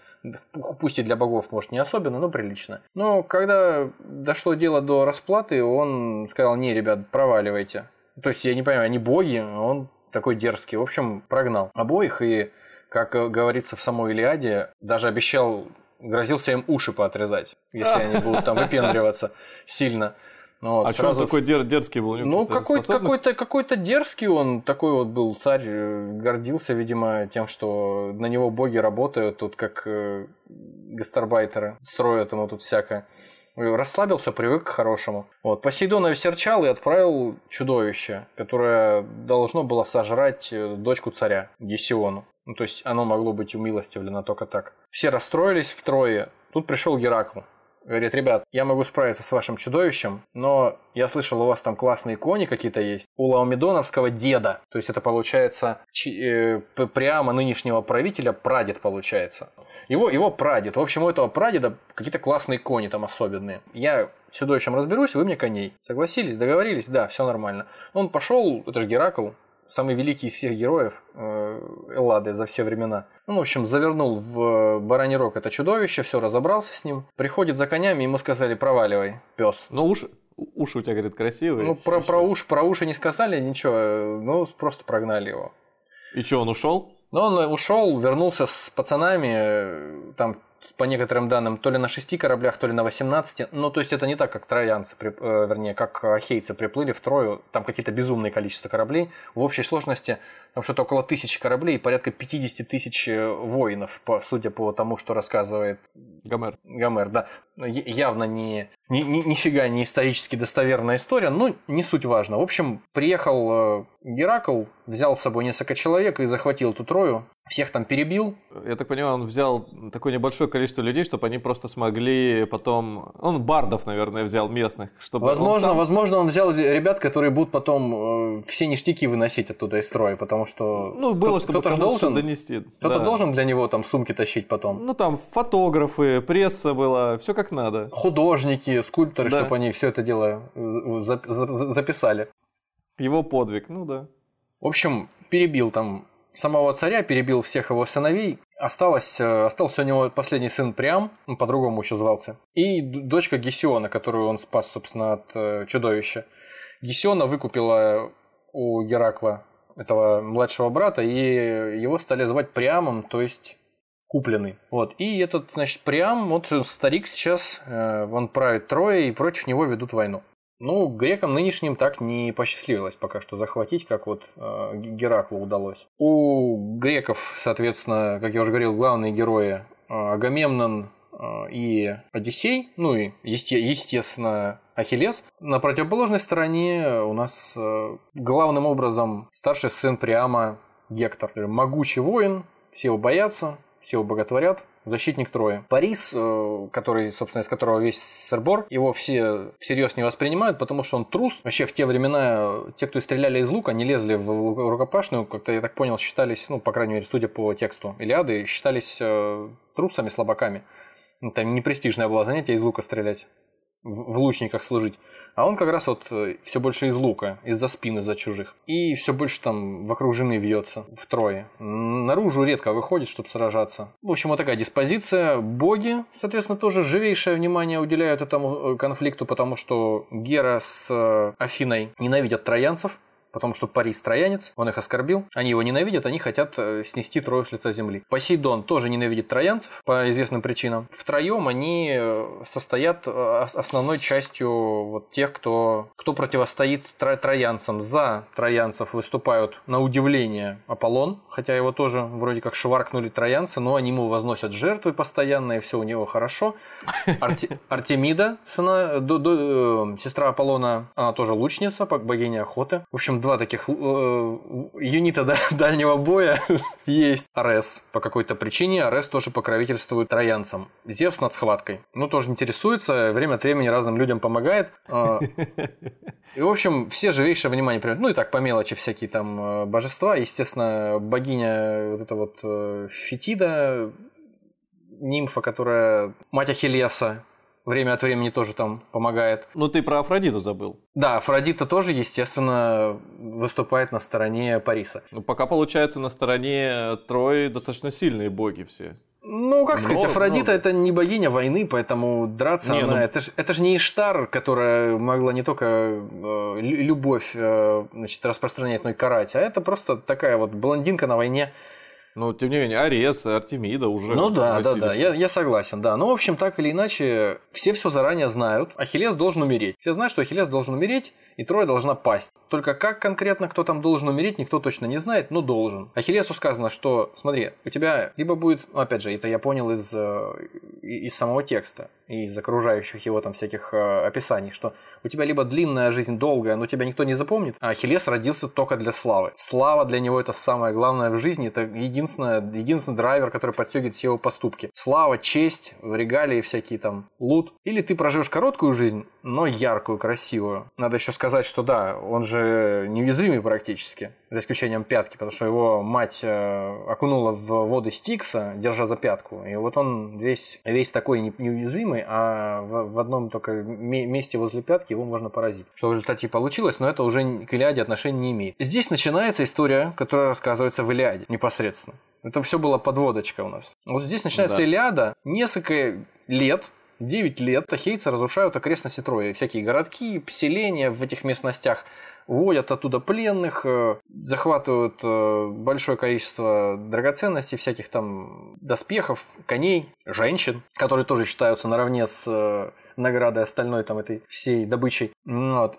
пусть и для богов, может, не особенно, но прилично. Но когда дошло дело до расплаты, он сказал, не, ребят, проваливайте. То есть, я не понимаю, они боги, он такой дерзкий. В общем, прогнал обоих и, как говорится в самой Илиаде, даже обещал, грозился им уши поотрезать, если они будут там выпендриваться сильно. Ну, вот, а что он такой дер дерзкий был? Ну, какой-то какой -то, какой -то дерзкий он, такой вот был царь, э, гордился, видимо, тем, что на него боги работают, тут как э, гастарбайтеры строят ему тут всякое. Расслабился, привык к хорошему. Вот. Посейдона серчал и отправил чудовище, которое должно было сожрать э, дочку царя, Гесиону. Ну, то есть оно могло быть умилостивлено только так. Все расстроились втрое. Тут пришел Геракл. Говорит, ребят, я могу справиться с вашим чудовищем, но я слышал, у вас там классные кони какие-то есть. У Лаумедоновского деда, то есть это получается э, прямо нынешнего правителя прадед получается. Его, его прадед. В общем, у этого прадеда какие-то классные кони там особенные. Я с чудовищем разберусь, вы мне коней. Согласились, договорились? Да, все нормально. Он пошел, это же Геракл, самый великий из всех героев э, Эллады за все времена. Ну, в общем, завернул в бараний рог это чудовище, все разобрался с ним. Приходит за конями, ему сказали, проваливай, пес. Ну, уши, уши у тебя, говорит, красивые. Ну, про, про, уш, про уши не сказали ничего, ну, просто прогнали его. И что, он ушел? Ну, он ушел, вернулся с пацанами, там по некоторым данным, то ли на 6 кораблях, то ли на 18. Ну, то есть это не так, как троянцы, э, вернее, как ахейцы приплыли в Трою. Там какие-то безумные количество кораблей. В общей сложности там что-то около тысячи кораблей и порядка 50 тысяч э, воинов, по, судя по тому, что рассказывает Гомер. Гомер, да. Явно не, ни, ни, нифига не исторически достоверная история, но не суть важно. В общем, приехал э, Геракл, взял с собой несколько человек и захватил эту Трою всех там перебил. Я так понимаю, он взял такое небольшое количество людей, чтобы они просто смогли потом... Он бардов, наверное, взял местных, чтобы... Возможно, он сам... возможно, он взял ребят, которые будут потом э, все ништяки выносить оттуда из строя, потому что... Ну, было, чтобы кто-то должен донести. Кто-то да. должен для него там сумки тащить потом. Ну, там фотографы, пресса была, все как надо. Художники, скульпторы, да. чтобы они все это дело э, записали. Его подвиг, ну да. В общем, перебил там самого царя, перебил всех его сыновей, Осталось, э, остался у него последний сын Прям, он по-другому еще звался, и дочка Гесиона, которую он спас, собственно, от э, чудовища. Гесиона выкупила у Геракла этого младшего брата, и его стали звать Прямом, то есть купленный. Вот. И этот, значит, Прям, вот старик сейчас, э, он правит Трое, и против него ведут войну. Ну, грекам нынешним так не посчастливилось пока что захватить, как вот э, Гераклу удалось. У греков, соответственно, как я уже говорил, главные герои э, Агамемнон э, и Одиссей, ну и, есте, естественно, Ахиллес. На противоположной стороне у нас э, главным образом старший сын Приама Гектор. Могучий воин, все его боятся, все его боготворят, защитник Трои. Парис, э, который, собственно, из которого весь сырбор, его все всерьез не воспринимают, потому что он трус. Вообще в те времена те, кто стреляли из лука, не лезли в рукопашную, как-то, я так понял, считались, ну, по крайней мере, судя по тексту Илиады, считались э, трусами, слабаками. Это не престижное было занятие из лука стрелять в лучниках служить. А он как раз вот э, все больше из лука, из-за спины, за чужих. И все больше там вокруг жены вьется втрое. Наружу редко выходит, чтобы сражаться. В общем, вот такая диспозиция. Боги, соответственно, тоже живейшее внимание уделяют этому э, конфликту, потому что Гера с э, Афиной ненавидят троянцев потому что Парис троянец, он их оскорбил, они его ненавидят, они хотят э, снести Трою с лица земли. Посейдон тоже ненавидит троянцев по известным причинам. Втроем они э, состоят э, основной частью вот тех, кто, кто противостоит тро троянцам. За троянцев выступают на удивление Аполлон, хотя его тоже вроде как шваркнули троянцы, но они ему возносят жертвы постоянно, и все у него хорошо. Арте Артемида, сына, до, до, сестра Аполлона, она тоже лучница, богиня охоты. В общем, два таких э, юнита да, дальнего боя есть. Арес по какой-то причине. Арес тоже покровительствует троянцам. Зевс над схваткой. Ну, тоже интересуется, время от времени разным людям помогает. Э, и, в общем, все живейшее внимание примут. Ну, и так по мелочи всякие там э, божества. Естественно, богиня вот эта вот э, Фетида, нимфа, которая мать Ахиллеса, время от времени тоже там помогает. Ну, ты про Афродиту забыл. Да, Афродита тоже, естественно, выступает на стороне Париса. Ну, пока, получается, на стороне Трои достаточно сильные боги все. Ну, как сказать, много, Афродита много. это не богиня войны, поэтому драться не, она. Ну... Это же это ж не Иштар, которая могла не только э, любовь э, значит, распространять, но и карать, а это просто такая вот блондинка на войне но, тем не менее, Арес, Артемида уже Ну да, да, да, я, я согласен, да. Ну, в общем, так или иначе, все все заранее знают. Ахиллес должен умереть. Все знают, что Ахиллес должен умереть, и Троя должна пасть. Только как конкретно кто там должен умереть, никто точно не знает, но должен. Ахиллесу сказано, что, смотри, у тебя либо будет, ну, опять же, это я понял из, э, из самого текста, из окружающих его там всяких э, описаний, что у тебя либо длинная жизнь, долгая, но тебя никто не запомнит, а Ахиллес родился только для славы. Слава для него это самое главное в жизни, это единственное, единственный драйвер, который подстегивает все его поступки. Слава, честь, регалии всякие там, лут. Или ты проживешь короткую жизнь, но яркую, красивую. Надо еще сказать, что да, он же неуязвимый практически, за исключением пятки, потому что его мать э, окунула в воды Стикса, держа за пятку. И вот он весь, весь такой неуязвимый, а в, в одном только месте возле пятки его можно поразить. Что в результате и получилось, но это уже к Илиаде отношения не имеет. Здесь начинается история, которая рассказывается в Илиаде непосредственно. Это все была подводочка у нас. Вот здесь начинается да. Илиада. Несколько лет 9 лет ахейцы разрушают окрестности Трои. Всякие городки, поселения в этих местностях вводят оттуда пленных, э, захватывают э, большое количество драгоценностей, всяких там доспехов, коней, женщин, которые тоже считаются наравне с э, наградой остальной там этой всей добычей. Вот.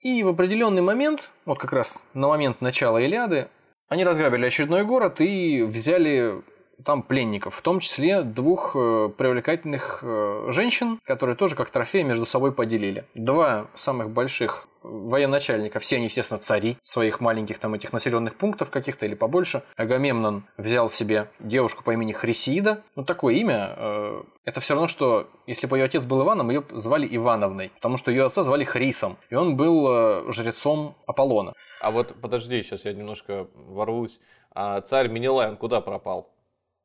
И в определенный момент, вот как раз на момент начала Илиады, они разграбили очередной город и взяли там пленников, в том числе двух э, привлекательных э, женщин, которые тоже как трофей между собой поделили. Два самых больших военачальника, все они, естественно, цари своих маленьких там этих населенных пунктов каких-то или побольше. Агамемнон взял себе девушку по имени Хрисида. Ну, такое имя, э, это все равно, что если бы ее отец был Иваном, ее звали Ивановной, потому что ее отца звали Хрисом, и он был э, жрецом Аполлона. А вот подожди, сейчас я немножко ворвусь. А царь Менелай, он куда пропал?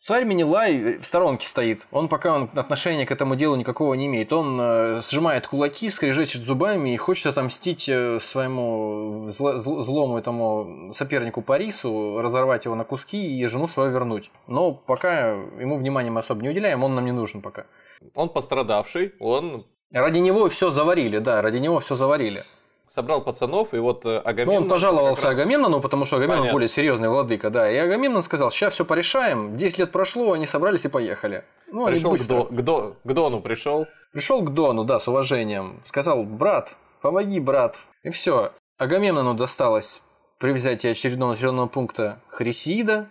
Царь Минилай в сторонке стоит. Он пока он отношения к этому делу никакого не имеет. Он э, сжимает кулаки, скрежещет зубами и хочет отомстить э, своему зл- злому этому сопернику Парису, разорвать его на куски и жену свою вернуть. Но пока ему внимания мы особо не уделяем, он нам не нужен пока. Он пострадавший, он... Ради него все заварили, да, ради него все заварили собрал пацанов, и вот Агамемнон... Ну, он пожаловался раз... Агамемнону, потому что Агамемнон Понятно. более серьезный владыка, да. И Агамемнон сказал, сейчас все порешаем. 10 лет прошло, они собрались и поехали. Ну, пришел к, До, к, До, к Дону, пришел. Пришел к Дону, да, с уважением. Сказал, брат, помоги, брат. И все. Агамемнону досталось при взятии очередного населенного пункта Хрисида,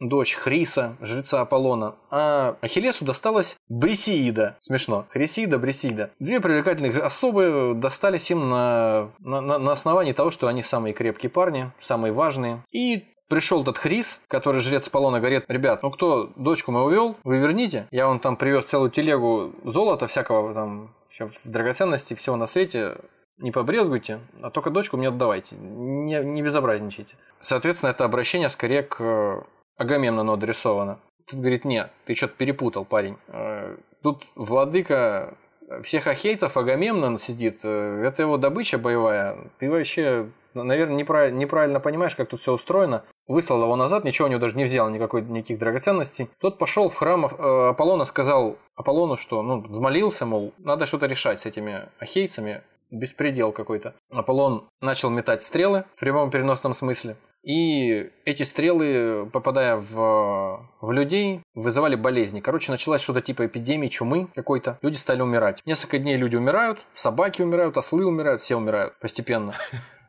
дочь Хриса, жреца Аполлона, а Ахиллесу досталась Брисеида. Смешно. Хрисида, Брисеида. Две привлекательных особы достались им на, на, на основании того, что они самые крепкие парни, самые важные. И Пришел этот Хрис, который жрец Аполлона, говорит, ребят, ну кто дочку мы увел, вы верните. Я вон там привез целую телегу золота всякого там, все в драгоценности, всего на свете. Не побрезгуйте, а только дочку мне отдавайте. Не, не безобразничайте. Соответственно, это обращение скорее к Агамемнону адресовано. Тут говорит, нет, ты что-то перепутал, парень. Э, тут владыка всех ахейцев Агамемнон сидит, э, это его добыча боевая. Ты вообще, наверное, неправильно, понимаешь, как тут все устроено. Выслал его назад, ничего у него даже не взял, никакой, никаких драгоценностей. Тот пошел в храм э, Аполлона, сказал Аполлону, что, ну, взмолился, мол, надо что-то решать с этими ахейцами, беспредел какой-то. Аполлон начал метать стрелы в прямом переносном смысле. И эти стрелы, попадая в, в людей, вызывали болезни. Короче, началась что-то типа эпидемии, чумы какой-то. Люди стали умирать. Несколько дней люди умирают, собаки умирают, ослы умирают, все умирают постепенно.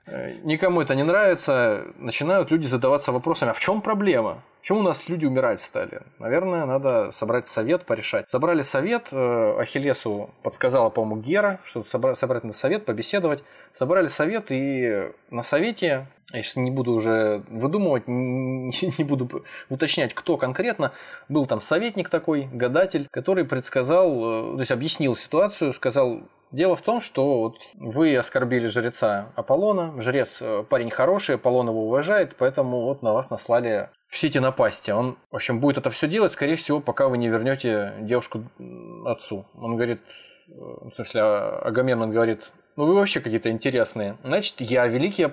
Э, никому это не нравится. Начинают люди задаваться вопросами, а в чем проблема? Почему у нас люди умирать стали? Наверное, надо собрать совет, порешать. Собрали совет, э, Ахиллесу подсказала, по-моему, Гера, что собрать, собрать на совет, побеседовать. Собрали совет, и на совете, я сейчас не буду уже выдумывать, не буду уточнять, кто конкретно, был там советник такой, гадатель, который предсказал, э, то есть объяснил ситуацию, сказал, Дело в том, что вот вы оскорбили жреца Аполлона. Жрец э, парень хороший, Аполлон его уважает, поэтому вот на вас наслали все эти напасти. Он, в общем, будет это все делать, скорее всего, пока вы не вернете девушку отцу. Он говорит, э, в смысле, а, Агамемнон говорит, ну вы вообще какие-то интересные. Значит, я великий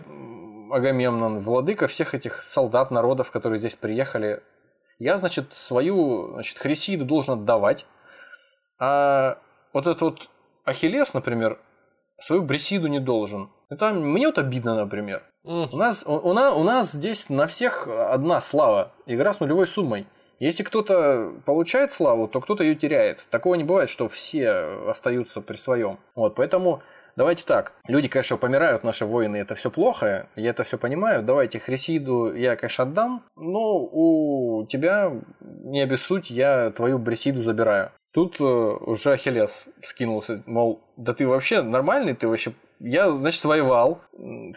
Агамемнон, владыка всех этих солдат, народов, которые здесь приехали. Я, значит, свою значит, Хрисиду должен отдавать. А вот этот вот Ахиллес, например, свою Брисиду не должен. Это мне вот обидно, например. Mm. У, нас, у, у, нас, у нас здесь на всех одна слава. Игра с нулевой суммой. Если кто-то получает славу, то кто-то ее теряет. Такого не бывает, что все остаются при своем. Вот, поэтому давайте так. Люди, конечно, помирают, наши воины, это все плохо, я это все понимаю. Давайте Хрисиду я, конечно, отдам, но у тебя, не обессудь, я твою Брисиду забираю. Тут э, уже Ахиллес скинулся, мол, да ты вообще нормальный, ты вообще... Я, значит, воевал,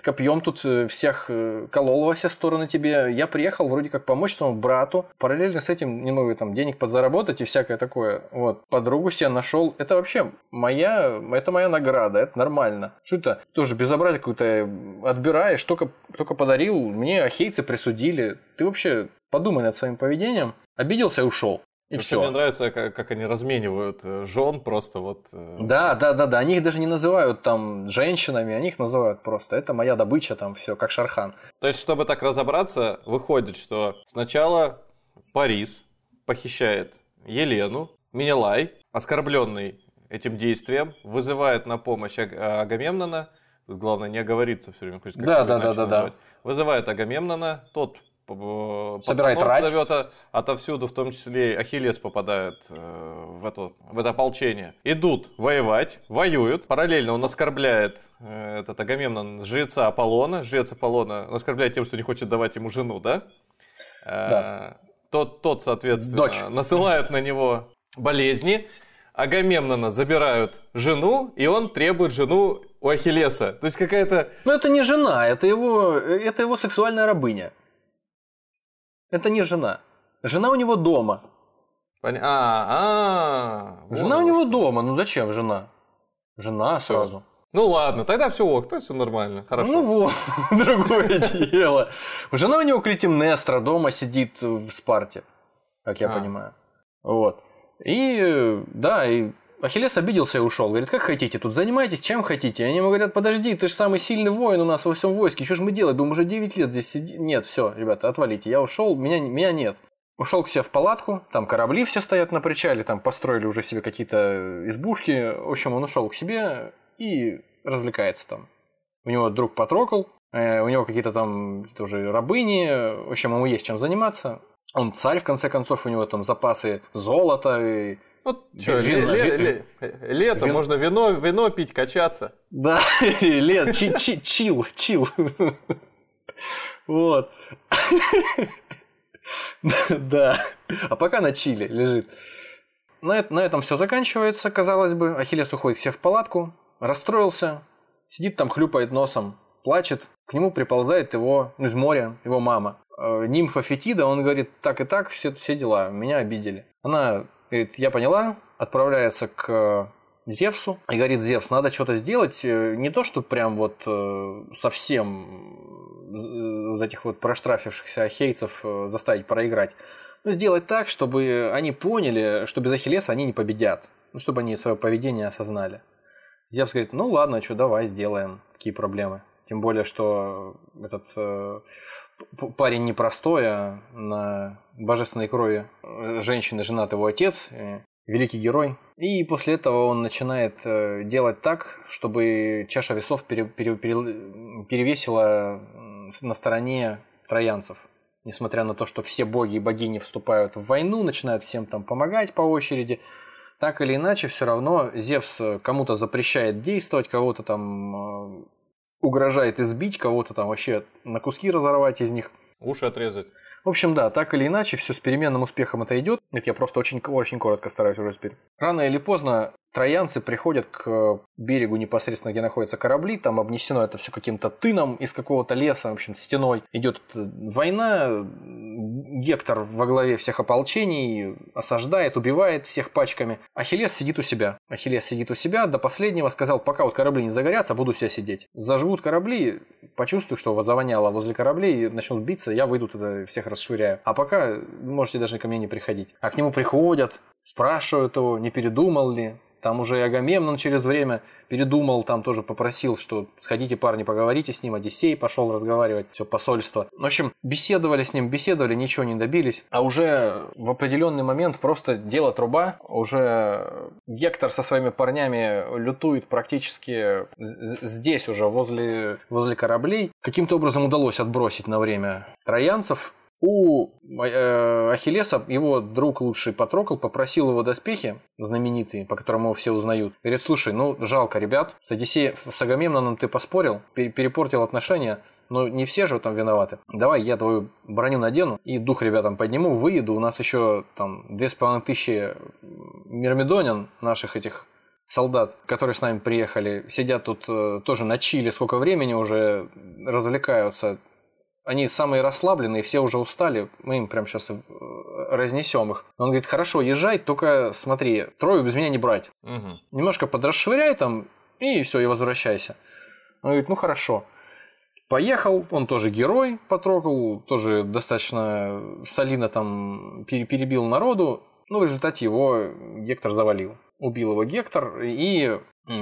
копьем тут э, всех э, колол во все стороны тебе. Я приехал вроде как помочь своему брату, параллельно с этим немного там денег подзаработать и всякое такое. Вот, подругу себе нашел. Это вообще моя, это моя награда, это нормально. Что это? Тоже безобразие какое-то отбираешь, только, только подарил, мне ахейцы присудили. Ты вообще подумай над своим поведением. Обиделся и ушел. И все. Мне нравится, как, как они разменивают э, жен просто вот. Э, да, да, да, да. Они их даже не называют там женщинами, они их называют просто. Это моя добыча, там все, как Шархан. То есть, чтобы так разобраться, выходит, что сначала Парис похищает Елену, Минелай, оскорбленный этим действием, вызывает на помощь Агамемнона. Тут главное не оговориться все время, хочется да, да, да, да, да. Вызывает Агамемнона, тот собирает рать. зовет отовсюду, в том числе и Ахиллес попадает э, в, это, в это ополчение. Идут воевать, воюют. Параллельно он оскорбляет э, этот Агамемнон жреца Аполлона. Жрец Аполлона оскорбляет тем, что не хочет давать ему жену, да? Э, да. Тот, тот, соответственно, Дочь. насылает на него болезни. Агамемнона забирают жену, и он требует жену у Ахиллеса. То есть какая-то... Ну это не жена, это его, это его сексуальная рабыня. Это не жена. Жена у него дома. Пон... А, а, жена у него что. дома. Ну зачем жена? Жена все. сразу. Ну ладно, тогда все ок, то все нормально, хорошо. Ну вот, другое дело. Жена у него Клитимнестра дома сидит в Спарте. как я а. понимаю. Вот. И да, и Ахиллес обиделся и ушел. Говорит, как хотите, тут занимайтесь, чем хотите. Они ему говорят, подожди, ты же самый сильный воин у нас во всем войске, что же мы делать? Будем уже 9 лет здесь сидеть. Нет, все, ребята, отвалите. Я ушел, меня, меня нет. Ушел к себе в палатку, там корабли все стоят на причале, там построили уже себе какие-то избушки. В общем, он ушел к себе и развлекается там. У него друг потрогал, э, у него какие-то там тоже рабыни, в общем, ему есть чем заниматься. Он царь, в конце концов, у него там запасы золота и вот что, вино, ле, ле, лето, вин... можно вино, вино пить, качаться. Да, лет, чи, чи, чил, чил. Вот. Да. А пока на чили лежит. На, на этом все заканчивается, казалось бы. Ахиллес уходит все в палатку, расстроился, сидит там, хлюпает носом, плачет. К нему приползает его, ну, из моря, его мама. Э, нимфа Фетида, он говорит, так и так, все, все дела, меня обидели. Она говорит, я поняла, отправляется к Зевсу. И говорит, Зевс, надо что-то сделать, э, не то, что прям вот э, совсем вот этих вот проштрафившихся ахейцев заставить проиграть, но сделать так, чтобы они поняли, что без Ахиллеса они не победят, ну, чтобы они свое поведение осознали. Зевс говорит, ну ладно, что, давай сделаем, какие проблемы. Тем более, что этот э, парень непростой, а на божественной крови женщины женат его отец, великий герой. И после этого он начинает э, делать так, чтобы чаша весов пере, пере, пере, перевесила на стороне троянцев. Несмотря на то, что все боги и богини вступают в войну, начинают всем там помогать по очереди, так или иначе, все равно Зевс кому-то запрещает действовать, кого-то там э, угрожает избить, кого-то там вообще на куски разорвать из них. Уши отрезать. В общем, да, так или иначе, все с переменным успехом это идет. Это я просто очень, очень коротко стараюсь уже теперь. Рано или поздно троянцы приходят к берегу непосредственно, где находятся корабли, там обнесено это все каким-то тыном из какого-то леса, в общем, стеной. Идет война, Гектор во главе всех ополчений осаждает, убивает всех пачками. Ахиллес сидит у себя. Ахиллес сидит у себя, до последнего сказал, пока вот корабли не загорятся, буду себя сидеть. Зажгут корабли, почувствую, что завоняло возле кораблей, начнут биться, я выйду туда, всех расшвыряю. А пока можете даже ко мне не приходить. А к нему приходят, спрашивают его, не передумал ли, там уже и Агамемнон через время передумал, там тоже попросил, что сходите, парни, поговорите с ним. Одиссей пошел разговаривать, все посольство. В общем, беседовали с ним, беседовали, ничего не добились. А уже в определенный момент просто дело труба. Уже Гектор со своими парнями лютует практически здесь уже, возле, возле кораблей. Каким-то образом удалось отбросить на время троянцев у э, Ахиллеса его друг лучший Патрокл попросил его доспехи, знаменитые, по которым его все узнают. Говорит, слушай, ну жалко ребят, с Одиссеем, с Агамемноном ты поспорил, перепортил отношения, но не все же там виноваты. Давай я твою броню надену и дух ребятам подниму, выеду. У нас еще там две с половиной тысячи мирмидонин наших этих солдат, которые с нами приехали, сидят тут э, тоже на чили, сколько времени уже развлекаются они самые расслабленные, все уже устали, мы им прямо сейчас э, разнесем их. Он говорит, хорошо, езжай, только смотри, трою без меня не брать. Угу. Немножко подрасшвыряй там, и все, и возвращайся. Он говорит, ну хорошо. Поехал, он тоже герой потрогал, тоже достаточно солидно там перебил народу. Ну, в результате его Гектор завалил. Убил его Гектор, и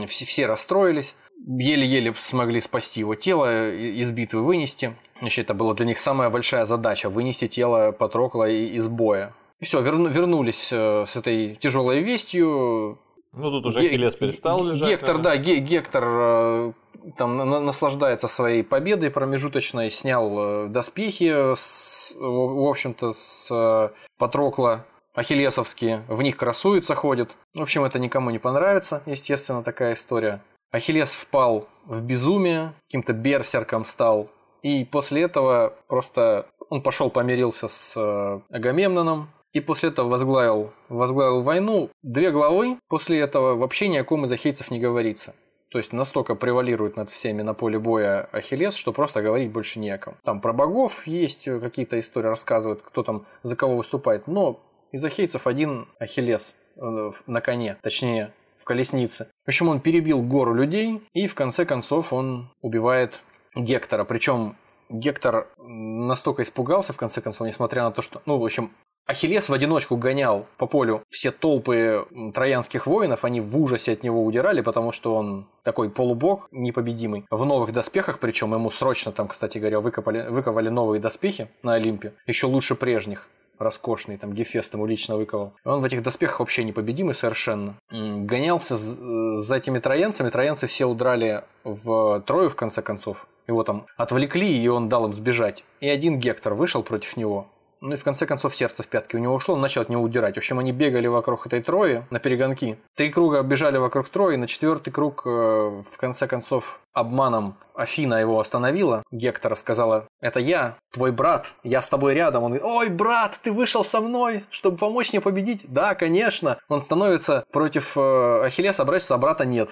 все, все расстроились. Еле-еле смогли спасти его тело, из битвы вынести. Значит, это была для них самая большая задача – вынести тело Патрокла из боя. И все, верну, вернулись э, с этой тяжелой вестью. Ну, тут уже Ахиллес перестал лежать. Гектор, да, Гектор э, там наслаждается своей победой промежуточной, снял э, доспехи, с, в общем-то, с Патрокла Ахиллесовские, в них красуется, ходит. В общем, это никому не понравится, естественно, такая история. Ахиллес впал в безумие, каким-то берсерком стал, и после этого просто он пошел помирился с э, Агамемноном, и после этого возглавил, возглавил войну. Две главы после этого вообще ни о ком из ахейцев не говорится. То есть настолько превалирует над всеми на поле боя Ахиллес, что просто говорить больше не о ком. Там про богов есть какие-то истории рассказывают, кто там за кого выступает, но из ахейцев один Ахиллес э, на коне, точнее в колеснице. В общем, он перебил гору людей, и в конце концов он убивает Гектора. Причем Гектор настолько испугался, в конце концов, несмотря на то, что... Ну, в общем, Ахиллес в одиночку гонял по полю все толпы троянских воинов, они в ужасе от него удирали, потому что он такой полубог непобедимый. В новых доспехах, причем ему срочно там, кстати говоря, выкопали, выковали новые доспехи на Олимпе, еще лучше прежних роскошный, там Гефест ему лично выковал. Он в этих доспехах вообще непобедимый совершенно. Гонялся за этими троянцами, троянцы все удрали в Трою в конце концов. Его там отвлекли, и он дал им сбежать. И один Гектор вышел против него. Ну и в конце концов сердце в пятки у него ушло, он начал от него удирать. В общем, они бегали вокруг этой Трои на перегонки. Три круга бежали вокруг Трои, на четвертый круг э, в конце концов обманом Афина его остановила. Гектора сказала, это я, твой брат, я с тобой рядом. Он говорит, ой, брат, ты вышел со мной, чтобы помочь мне победить? Да, конечно. Он становится против э, Ахиллеса, а брата нет.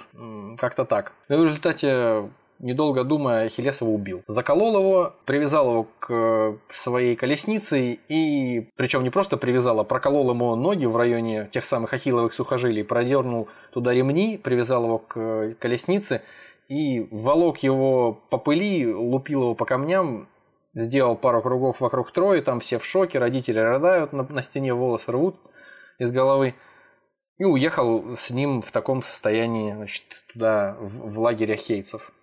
Как-то так. И в результате недолго думая, Ахиллес его убил. Заколол его, привязал его к э, своей колеснице и, причем не просто привязал, а проколол ему ноги в районе тех самых ахилловых сухожилий, продернул туда ремни, привязал его к колеснице и волок его по пыли, лупил его по камням, сделал пару кругов вокруг Трои, там все в шоке, родители рыдают, на, на стене волосы рвут из головы. И уехал с ним в таком состоянии значит, туда, в, в лагерь ахейцев.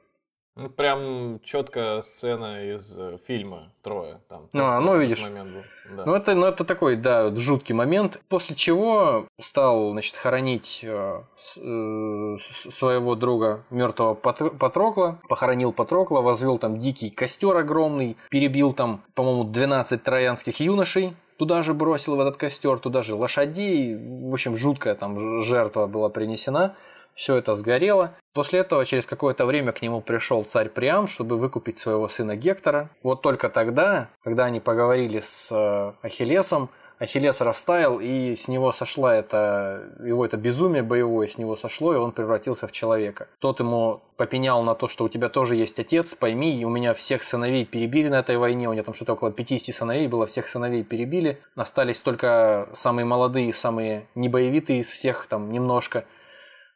Ну, прям четкая сцена из э, фильма Трое. Там, ну, а, ну, видишь. Момент был. Да. Ну, это, ну, это такой, да, жуткий момент. После чего стал, значит, хоронить э, с, э, своего друга мертвого Патрокла. Похоронил Патрокла, возвел там дикий костер огромный, перебил там, по-моему, 12 троянских юношей туда же бросил в этот костер, туда же лошадей. В общем, жуткая там жертва была принесена все это сгорело. После этого через какое-то время к нему пришел царь Приам, чтобы выкупить своего сына Гектора. Вот только тогда, когда они поговорили с э, Ахиллесом, Ахиллес растаял, и с него сошла это, его это безумие боевое с него сошло, и он превратился в человека. Тот ему попенял на то, что у тебя тоже есть отец, пойми, у меня всех сыновей перебили на этой войне, у меня там что-то около 50 сыновей было, всех сыновей перебили, остались только самые молодые, самые небоевитые из всех там немножко –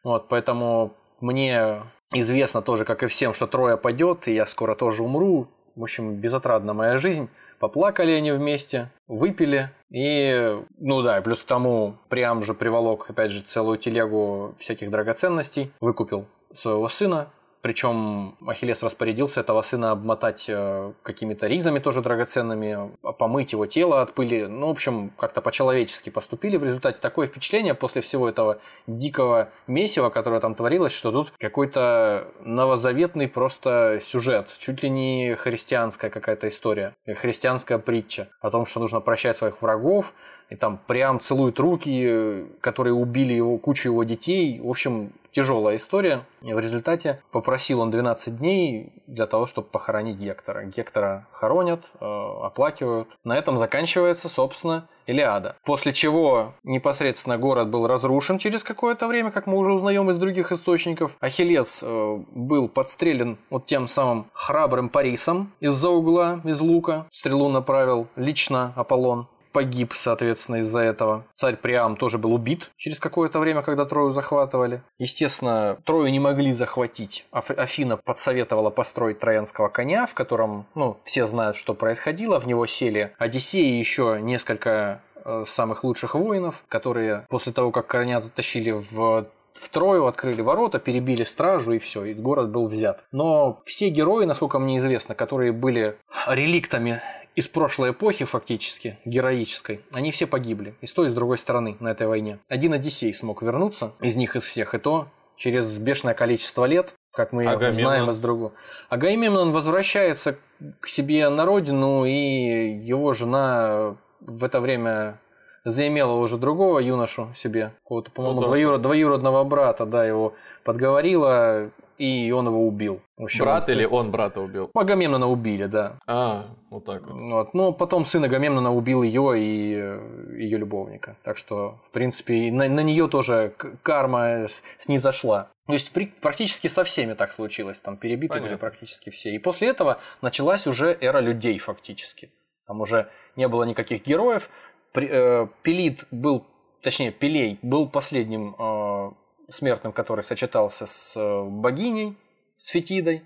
вот, поэтому мне известно тоже, как и всем, что трое падет, и я скоро тоже умру. В общем, безотрадна моя жизнь. Поплакали они вместе, выпили. И, ну да, плюс к тому, прям же приволок, опять же, целую телегу всяких драгоценностей. Выкупил своего сына, причем Ахиллес распорядился этого сына обмотать э, какими-то ризами тоже драгоценными, помыть его тело от пыли. Ну, в общем, как-то по-человечески поступили. В результате такое впечатление после всего этого дикого месива, которое там творилось, что тут какой-то новозаветный просто сюжет. Чуть ли не христианская какая-то история. Христианская притча о том, что нужно прощать своих врагов, и там прям целуют руки, которые убили его, кучу его детей. В общем, тяжелая история. И в результате попросил он 12 дней для того, чтобы похоронить Гектора. Гектора хоронят, э, оплакивают. На этом заканчивается, собственно, Илиада. После чего непосредственно город был разрушен через какое-то время, как мы уже узнаем из других источников. Ахиллес э, был подстрелен вот тем самым храбрым Парисом из-за угла, из лука. Стрелу направил лично Аполлон погиб, соответственно, из-за этого. Царь Приам тоже был убит через какое-то время, когда Трою захватывали. Естественно, Трою не могли захватить. Афина подсоветовала построить троянского коня, в котором, ну, все знают, что происходило. В него сели Одиссей и еще несколько э, самых лучших воинов, которые после того, как коня затащили в в Трою открыли ворота, перебили стражу и все, и город был взят. Но все герои, насколько мне известно, которые были реликтами из прошлой эпохи фактически, героической, они все погибли. И с той, и с другой стороны на этой войне. Один Одиссей смог вернуться, из них из всех, и то через бешеное количество лет, как мы Агамемнон. знаем из другого. Агамемнон возвращается к себе на родину, и его жена в это время заимела уже другого юношу себе, какого-то, по-моему, двоюрод, двоюродного брата, да, его подговорила, и он его убил. В общем, Брат или он брата убил? Агамемнона убили, да. А, вот так вот. вот. Но потом сын Агамемнона убил ее и э, ее любовника. Так что, в принципе, на, на нее тоже карма снизошла. То есть при, практически со всеми так случилось. Там перебиты Понятно. были практически все. И после этого началась уже эра людей фактически. Там уже не было никаких героев. При, э, Пелит был, точнее, Пелей был последним э, смертным, который сочетался с э, богиней, с Фетидой.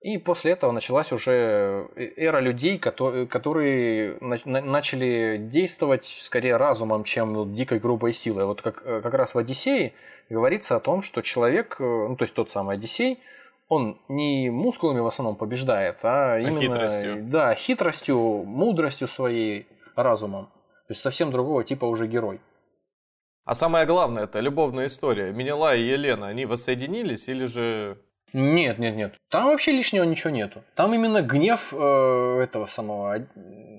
И после этого началась уже э, эра людей, которые начали действовать скорее разумом, чем дикой грубой силой. Вот как, э, как раз в Одиссее говорится о том, что человек, ну то есть тот самый Одиссей, он не мускулами в основном побеждает, а, а именно хитростью. Да, хитростью, мудростью своей, разумом. То есть совсем другого типа уже герой. А самое главное, это любовная история. Минела и Елена, они воссоединились или же нет, нет, нет. Там вообще лишнего ничего нету. Там именно гнев э, этого самого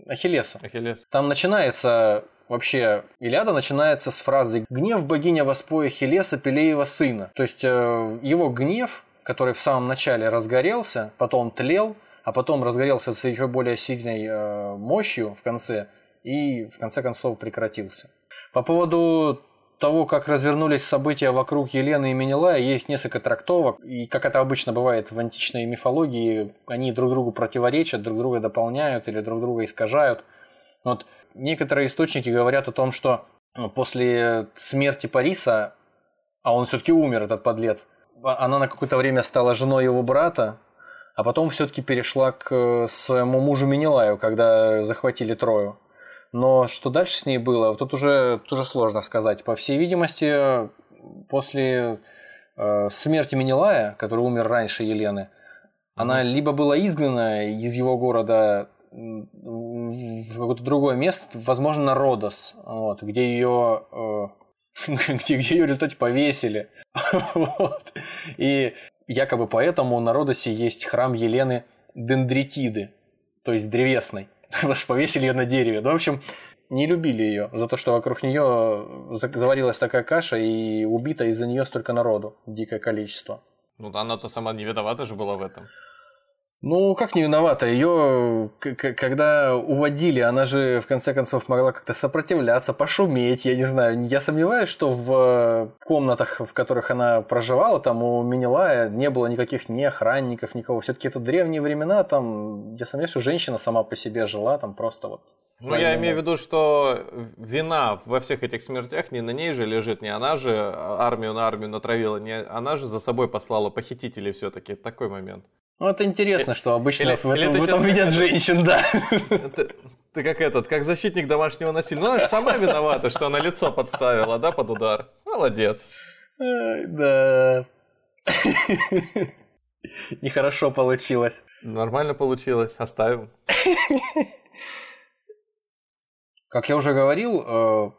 Ахиллеса. Ахиллес. Там начинается вообще Илиада начинается с фразы «Гнев богиня воспоя Ахиллеса Пелеева сына». То есть э, его гнев, который в самом начале разгорелся, потом тлел, а потом разгорелся с еще более сильной э, мощью в конце и в конце концов прекратился. По поводу того, как развернулись события вокруг Елены и Менелая, есть несколько трактовок. И как это обычно бывает в античной мифологии, они друг другу противоречат, друг друга дополняют или друг друга искажают. Вот некоторые источники говорят о том, что ну, после смерти Париса, а он все-таки умер, этот подлец, а, она на какое-то время стала женой его брата, а потом все-таки перешла к своему мужу Менелаю, когда захватили Трою. Но что дальше с ней было, тут уже тоже сложно сказать. По всей видимости, после э, смерти Менелая, который умер раньше Елены, она либо была изгнана из его города в какое-то другое место, возможно, на Родос, вот, где ее э, где, где ее в результате повесили. вот. И якобы поэтому на Родосе есть храм Елены Дендритиды, то есть древесной. Потому повесили ее на дереве. Ну, в общем, не любили ее за то, что вокруг нее заварилась такая каша и убито из-за нее столько народу, дикое количество. Ну, она-то сама не виновата же была в этом. Ну, как не виновата? Ее, когда уводили, она же в конце концов могла как-то сопротивляться, пошуметь, я не знаю. Я сомневаюсь, что в комнатах, в которых она проживала, там у Минилая не было никаких ни охранников, никого. Все-таки это древние времена, там, я сомневаюсь, что женщина сама по себе жила, там просто вот ну, я имею в виду, что вина во всех этих смертях не на ней же лежит, не она же армию на армию натравила, не она же за собой послала похитителей все-таки. Такой момент. Ну, это интересно, что обычно или, в этом, или в этом видят женщин, да. Ты, ты как этот, как защитник домашнего насилия. Ну, она же сама виновата, что она лицо подставила, да, под удар. Молодец. Да. Нехорошо получилось. Нормально получилось, оставим. Как я уже говорил, э,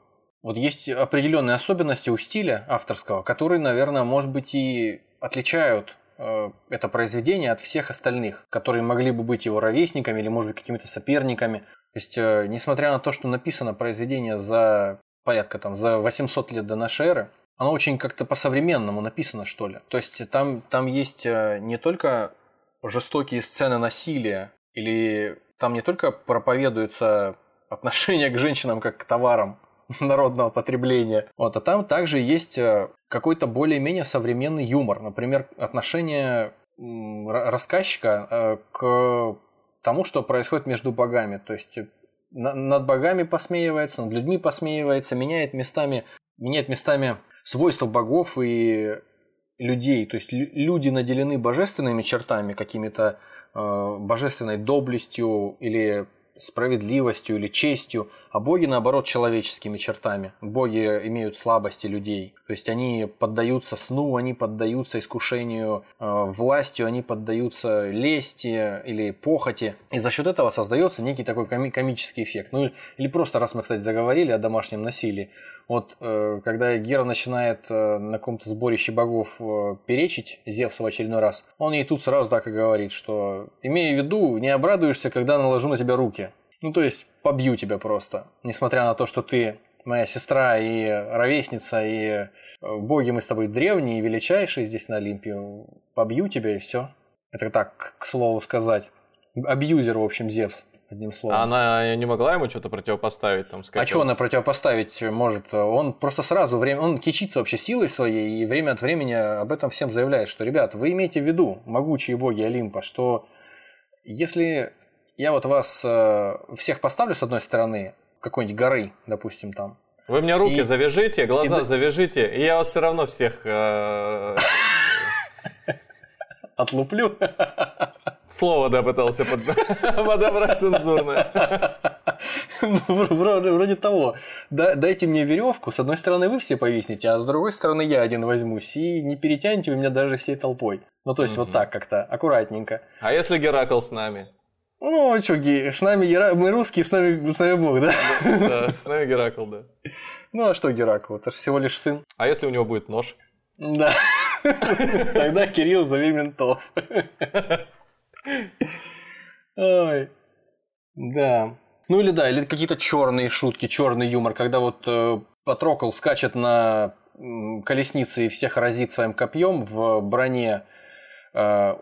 вот есть определенные особенности у стиля авторского, которые, наверное, может быть и отличают это произведение от всех остальных, которые могли бы быть его ровесниками или, может быть, какими-то соперниками. То есть, э, несмотря на то, что написано произведение за порядка там за 800 лет до нашей эры, оно очень как-то по-современному написано, что ли. То есть там, там есть э, не только жестокие сцены насилия, или там не только проповедуется отношение к женщинам как к товарам, народного потребления. Вот, а там также есть э, какой-то более-менее современный юмор. Например, отношение рассказчика э, к тому, что происходит между богами. То есть э, над богами посмеивается, над людьми посмеивается, меняет местами, меняет местами свойства богов и людей. То есть люди наделены божественными чертами, какими-то божественной доблестью или справедливостью или честью, а боги, наоборот, человеческими чертами. Боги имеют слабости людей. То есть они поддаются сну, они поддаются искушению э, властью, они поддаются лести или похоти. И за счет этого создается некий такой коми- комический эффект. Ну или просто, раз мы, кстати, заговорили о домашнем насилии, вот э, когда Гера начинает э, на каком-то сборище богов э, перечить Зевсу в очередной раз, он ей тут сразу так и говорит, что имея в виду, не обрадуешься, когда наложу на тебя руки. Ну, то есть, побью тебя просто. Несмотря на то, что ты моя сестра и ровесница, и боги мы с тобой древние величайшие здесь на Олимпе, побью тебя и все. Это так, к слову сказать. Абьюзер, в общем, Зевс одним словом. А она не могла ему что-то противопоставить? Там, сказать, а что она противопоставить может? Он просто сразу, время, он кичится вообще силой своей и время от времени об этом всем заявляет, что, ребят, вы имейте в виду, могучие боги Олимпа, что если я вот вас э, всех поставлю с одной стороны, какой-нибудь горы, допустим, там. Вы мне руки и... завяжите, глаза и... завяжите, и я вас все равно всех... Э, Отлуплю. Слово, да, пытался подобрать цензурное. Ну, вроде того. Дайте мне веревку. С одной стороны вы все повиснете, а с другой стороны я один возьмусь. И не перетянете вы меня даже всей толпой. Ну, то есть вот так как-то, аккуратненько. А если Геракл с нами? Ну, а что, с нами Гера... мы русские, с нами, с нами Бог, да? Да, с нами Геракл, да. Ну, а что Геракл? Это же всего лишь сын. А если у него будет нож? Да. Тогда Кирилл зови ментов. Ой. Да. Ну или да, или какие-то черные шутки, черный юмор, когда вот э, Патрокл скачет на колеснице и всех разит своим копьем в броне э,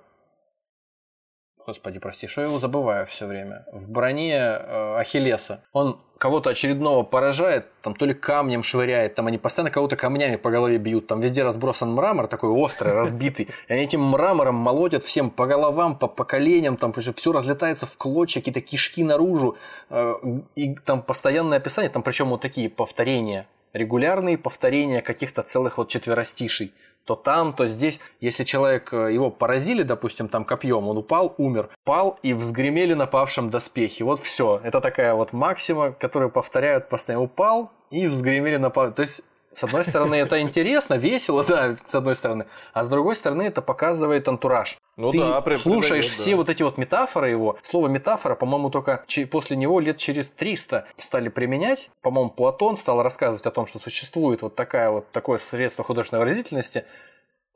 Господи, прости, что я его забываю все время. В броне э, Ахиллеса. Он кого-то очередного поражает, там то ли камнем швыряет, там они постоянно кого-то камнями по голове бьют, там везде разбросан мрамор такой острый, разбитый, и они этим мрамором молотят всем по головам, по, по коленям, там все разлетается в клочья, какие-то кишки наружу, э, и там постоянное описание, там причем вот такие повторения, регулярные повторения каких-то целых вот четверостишей то там, то здесь. Если человек, э, его поразили, допустим, там копьем, он упал, умер, пал и взгремели напавшим доспехи. Вот все. Это такая вот максима, которую повторяют постоянно. Упал и взгремели напавшим. То есть с одной стороны, это интересно, весело, да, с одной стороны. А с другой стороны, это показывает антураж. Ну Ты да, слушаешь придает, все да. вот эти вот метафоры его. Слово метафора, по-моему, только после него лет через 300 стали применять. По-моему, Платон стал рассказывать о том, что существует вот, такая вот такое средство художественной выразительности.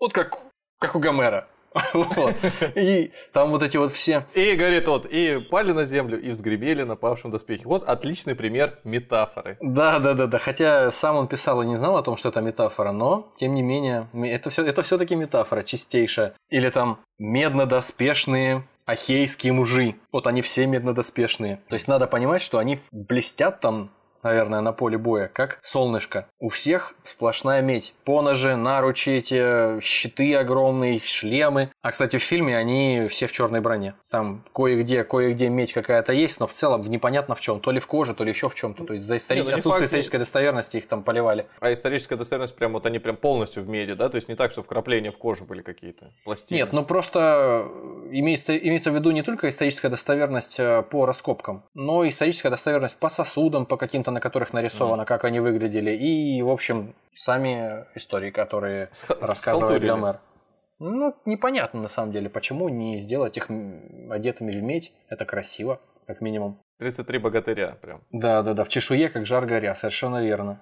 Вот как, как у Гомера. И там вот эти вот все... И, говорит, вот, и пали на землю, и взгребели на павшем доспехе. Вот отличный пример метафоры. Да, да, да, да. Хотя сам он писал и не знал о том, что это метафора, но, тем не менее, это все это все-таки метафора чистейшая. Или там меднодоспешные ахейские мужи. Вот они все меднодоспешные. То есть надо понимать, что они блестят там наверное, на поле боя, как солнышко. У всех сплошная медь. Поножи, наручи эти, щиты огромные, шлемы. А, кстати, в фильме они все в черной броне. Там кое-где, кое-где медь какая-то есть, но в целом непонятно в чем. То ли в коже, то ли еще в чем-то. То есть за истори... Не, ну, отсутствие факт... исторической достоверности их там поливали. А историческая достоверность прям вот они прям полностью в меди, да? То есть не так, что вкрапления в кожу были какие-то пластины. Нет, ну просто имеется, имеется в виду не только историческая достоверность э, по раскопкам, но и историческая достоверность по сосудам, по каким-то на которых нарисовано, mm. как они выглядели, и, в общем, сами истории, которые С- рассказывает Гомер. Ну, непонятно на самом деле, почему не сделать их одетыми в медь. Это красиво, как минимум. 33 богатыря прям. Да, да, да, в чешуе, как жар горя, совершенно верно.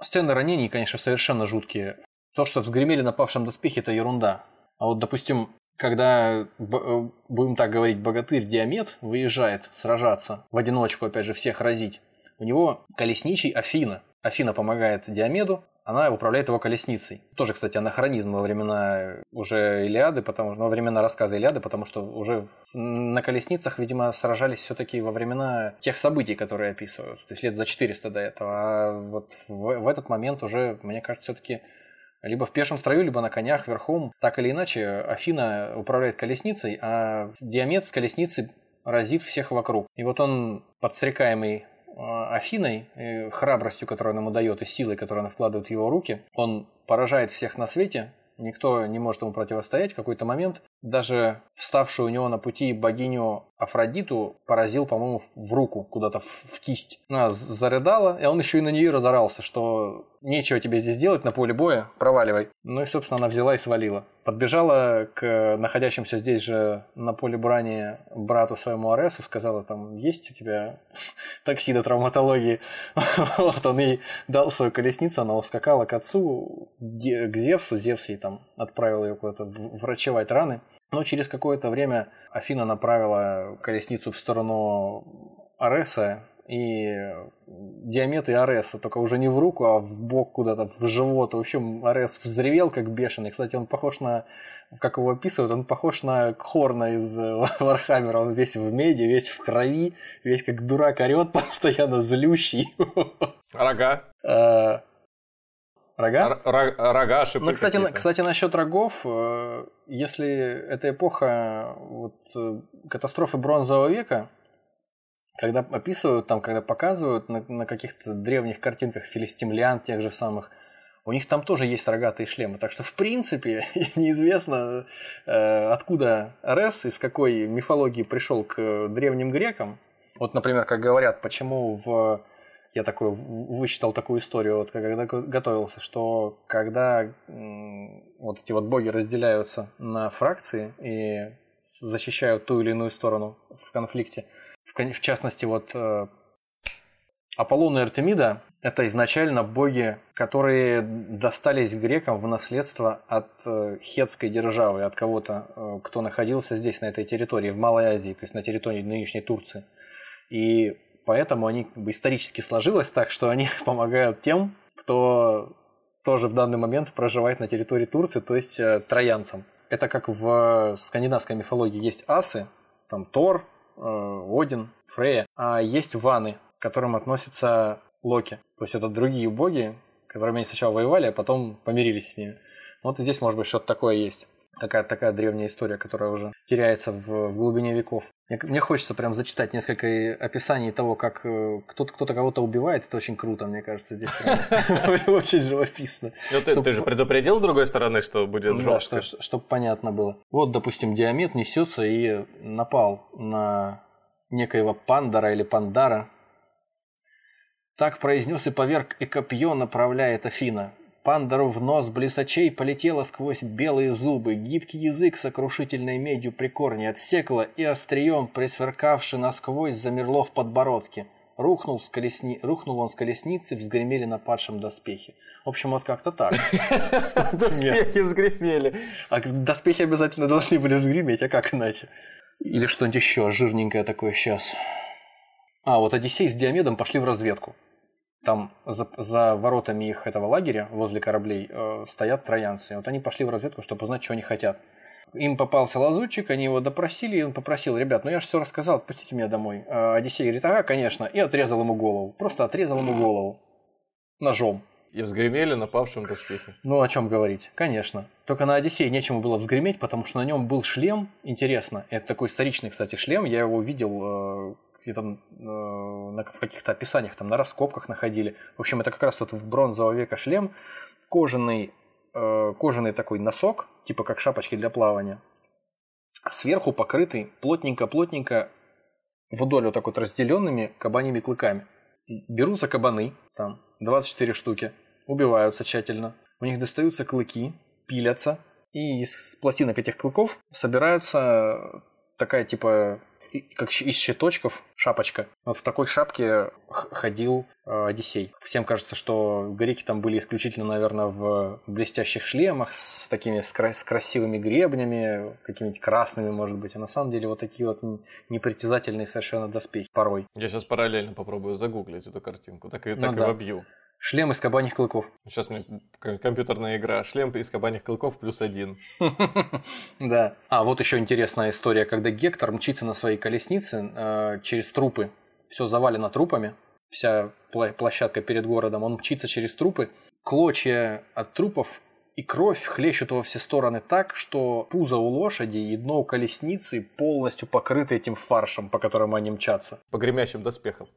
Сцены ранений, конечно, совершенно жуткие. То, что взгремели на павшем доспехе, это ерунда. А вот, допустим, когда, э, будем так говорить, богатырь Диамет выезжает сражаться, в одиночку, опять же, всех разить, у него колесничий Афина. Афина помогает Диомеду, она управляет его колесницей. Тоже, кстати, анахронизм во времена уже Илиады, потому что во времена рассказа Илиады, потому что уже на колесницах, видимо, сражались все-таки во времена тех событий, которые описываются, то есть лет за 400 до этого. А вот в, в этот момент уже, мне кажется, все-таки либо в пешем строю, либо на конях верхом. Так или иначе, Афина управляет колесницей, а Диамет с колесницы разит всех вокруг. И вот он, подстрекаемый Афиной, храбростью, которую он ему дает, и силой, которую она вкладывает в его руки, он поражает всех на свете, никто не может ему противостоять. В какой-то момент даже вставшую у него на пути богиню Афродиту поразил, по-моему, в руку, куда-то в, кисть. Она зарыдала, и он еще и на нее разорался, что нечего тебе здесь делать на поле боя, проваливай. Ну и, собственно, она взяла и свалила. Подбежала к находящимся здесь же на поле брани брату своему Аресу, сказала, там, есть у тебя такси до травматологии? Вот он ей дал свою колесницу, она ускакала к отцу, к Зевсу, Зевс ей там отправил ее куда-то врачевать раны. Но через какое-то время Афина направила колесницу в сторону Ареса, и Диомед и Ареса, только уже не в руку, а в бок куда-то, в живот. В общем, Арес взревел как бешеный. Кстати, он похож на, как его описывают, он похож на Кхорна из Warhammer а. Он весь в меди, весь в крови, весь как дурак орет, постоянно злющий. Рога. Рога? Р- рога, шипы Ну, кстати, кстати, насчет рогов, э, если это эпоха вот, э, катастрофы бронзового века, когда описывают, там, когда показывают на, на каких-то древних картинках филистимлян тех же самых, у них там тоже есть рогатые шлемы. Так что, в принципе, неизвестно, э, откуда Арес, из какой мифологии пришел к древним грекам. Вот, например, как говорят, почему в... Я такой вычитал такую историю, вот когда готовился, что когда вот эти вот боги разделяются на фракции и защищают ту или иную сторону в конфликте, в, в частности, вот э, Аполлон и Артемида – это изначально боги, которые достались грекам в наследство от э, хетской державы, от кого-то, э, кто находился здесь, на этой территории, в Малой Азии, то есть на территории нынешней Турции. И поэтому они как бы, исторически сложилось так, что они помогают тем, кто тоже в данный момент проживает на территории Турции, то есть э, троянцам. Это как в скандинавской мифологии есть асы, там Тор, Один, Фрея, а есть ваны, к которым относятся Локи. То есть это другие боги, которыми они сначала воевали, а потом помирились с ними. Вот и здесь, может быть, что-то такое есть. Какая-то такая древняя история, которая уже теряется в, в глубине веков. Мне, хочется прям зачитать несколько описаний того, как э, кто-то кто кого-то убивает. Это очень круто, мне кажется, здесь очень живописно. Ну, ты же предупредил с другой стороны, что будет жестко. Чтобы понятно было. Вот, допустим, Диамет несется и напал на некоего Пандара или Пандара, так произнес и поверг и копье направляет Афина. Пандару в нос блесачей полетело сквозь белые зубы, гибкий язык сокрушительной медью при корне отсекло и острием, присверкавши насквозь, замерло в подбородке. Рухнул, с колесни... Рухнул он с колесницы, взгремели на падшем доспехи. В общем, вот как-то так. Доспехи взгремели. А доспехи обязательно должны были взгреметь, а как иначе? Или что-нибудь еще жирненькое такое сейчас. А, вот Одиссей с Диомедом пошли в разведку там за, за воротами их этого лагеря, возле кораблей, э, стоят троянцы. Вот они пошли в разведку, чтобы узнать, что они хотят. Им попался лазутчик, они его допросили, и он попросил, ребят, ну я же все рассказал, отпустите меня домой. А Одиссей говорит, ага, конечно, и отрезал ему голову. Просто отрезал ему голову. Ножом. И взгремели на павшем доспехе. Ну, о чем говорить? Конечно. Только на Одиссее нечему было взгреметь, потому что на нем был шлем, интересно. Это такой историчный, кстати, шлем. Я его видел э, где-то э, в каких-то описаниях, там на раскопках находили. В общем, это как раз вот в бронзового века шлем, кожаный, э, кожаный такой носок, типа как шапочки для плавания, сверху покрытый плотненько-плотненько вдоль вот так вот разделенными кабаньими клыками. Берутся кабаны, там 24 штуки, убиваются тщательно, у них достаются клыки, пилятся, и из пластинок этих клыков собираются такая типа как из щиточков шапочка. Вот в такой шапке ходил э, Одиссей. Всем кажется, что греки там были исключительно, наверное, в блестящих шлемах с такими с, кра- с красивыми гребнями, какими-нибудь красными, может быть. А на самом деле вот такие вот непритязательные совершенно доспехи порой. Я сейчас параллельно попробую загуглить эту картинку, так и, ну, так да. и вобью. Шлем из кабаньих клыков. Сейчас мне компьютерная игра. Шлем из кабаньих клыков плюс один. Да. А вот еще интересная история, когда Гектор мчится на своей колеснице э, через трупы. Все завалено трупами. Вся площадка перед городом. Он мчится через трупы. Клочья от трупов и кровь хлещут во все стороны так, что пузо у лошади и дно у колесницы полностью покрыты этим фаршем, по которому они мчатся. По гремящим доспехам.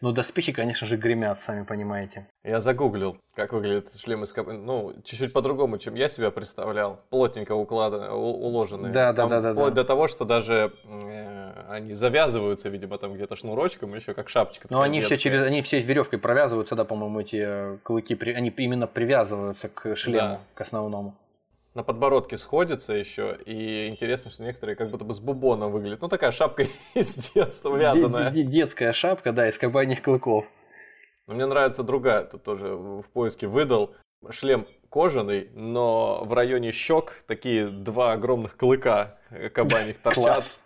Ну, доспехи, конечно же, гремят, сами понимаете. Я загуглил, как выглядит шлем из кабаны. Ну, чуть-чуть по-другому, чем я себя представлял. Плотненько укладаны, уложенные. Да, да, да, да. Вплоть да. до того, что даже э, они завязываются, видимо, там где-то шнурочком, еще как шапочка. Но они все через, они все веревкой провязываются, да, по-моему, эти э, клыки, они именно привязываются к шлему, да. к основному на подбородке сходится еще, и интересно, что некоторые как будто бы с бубоном выглядят. Ну, такая шапка из детства вязаная. Детская шапка, да, из кабаньих клыков. Но мне нравится другая, тут тоже в поиске выдал. Шлем кожаный, но в районе щек такие два огромных клыка кабаньих торчат. Класс.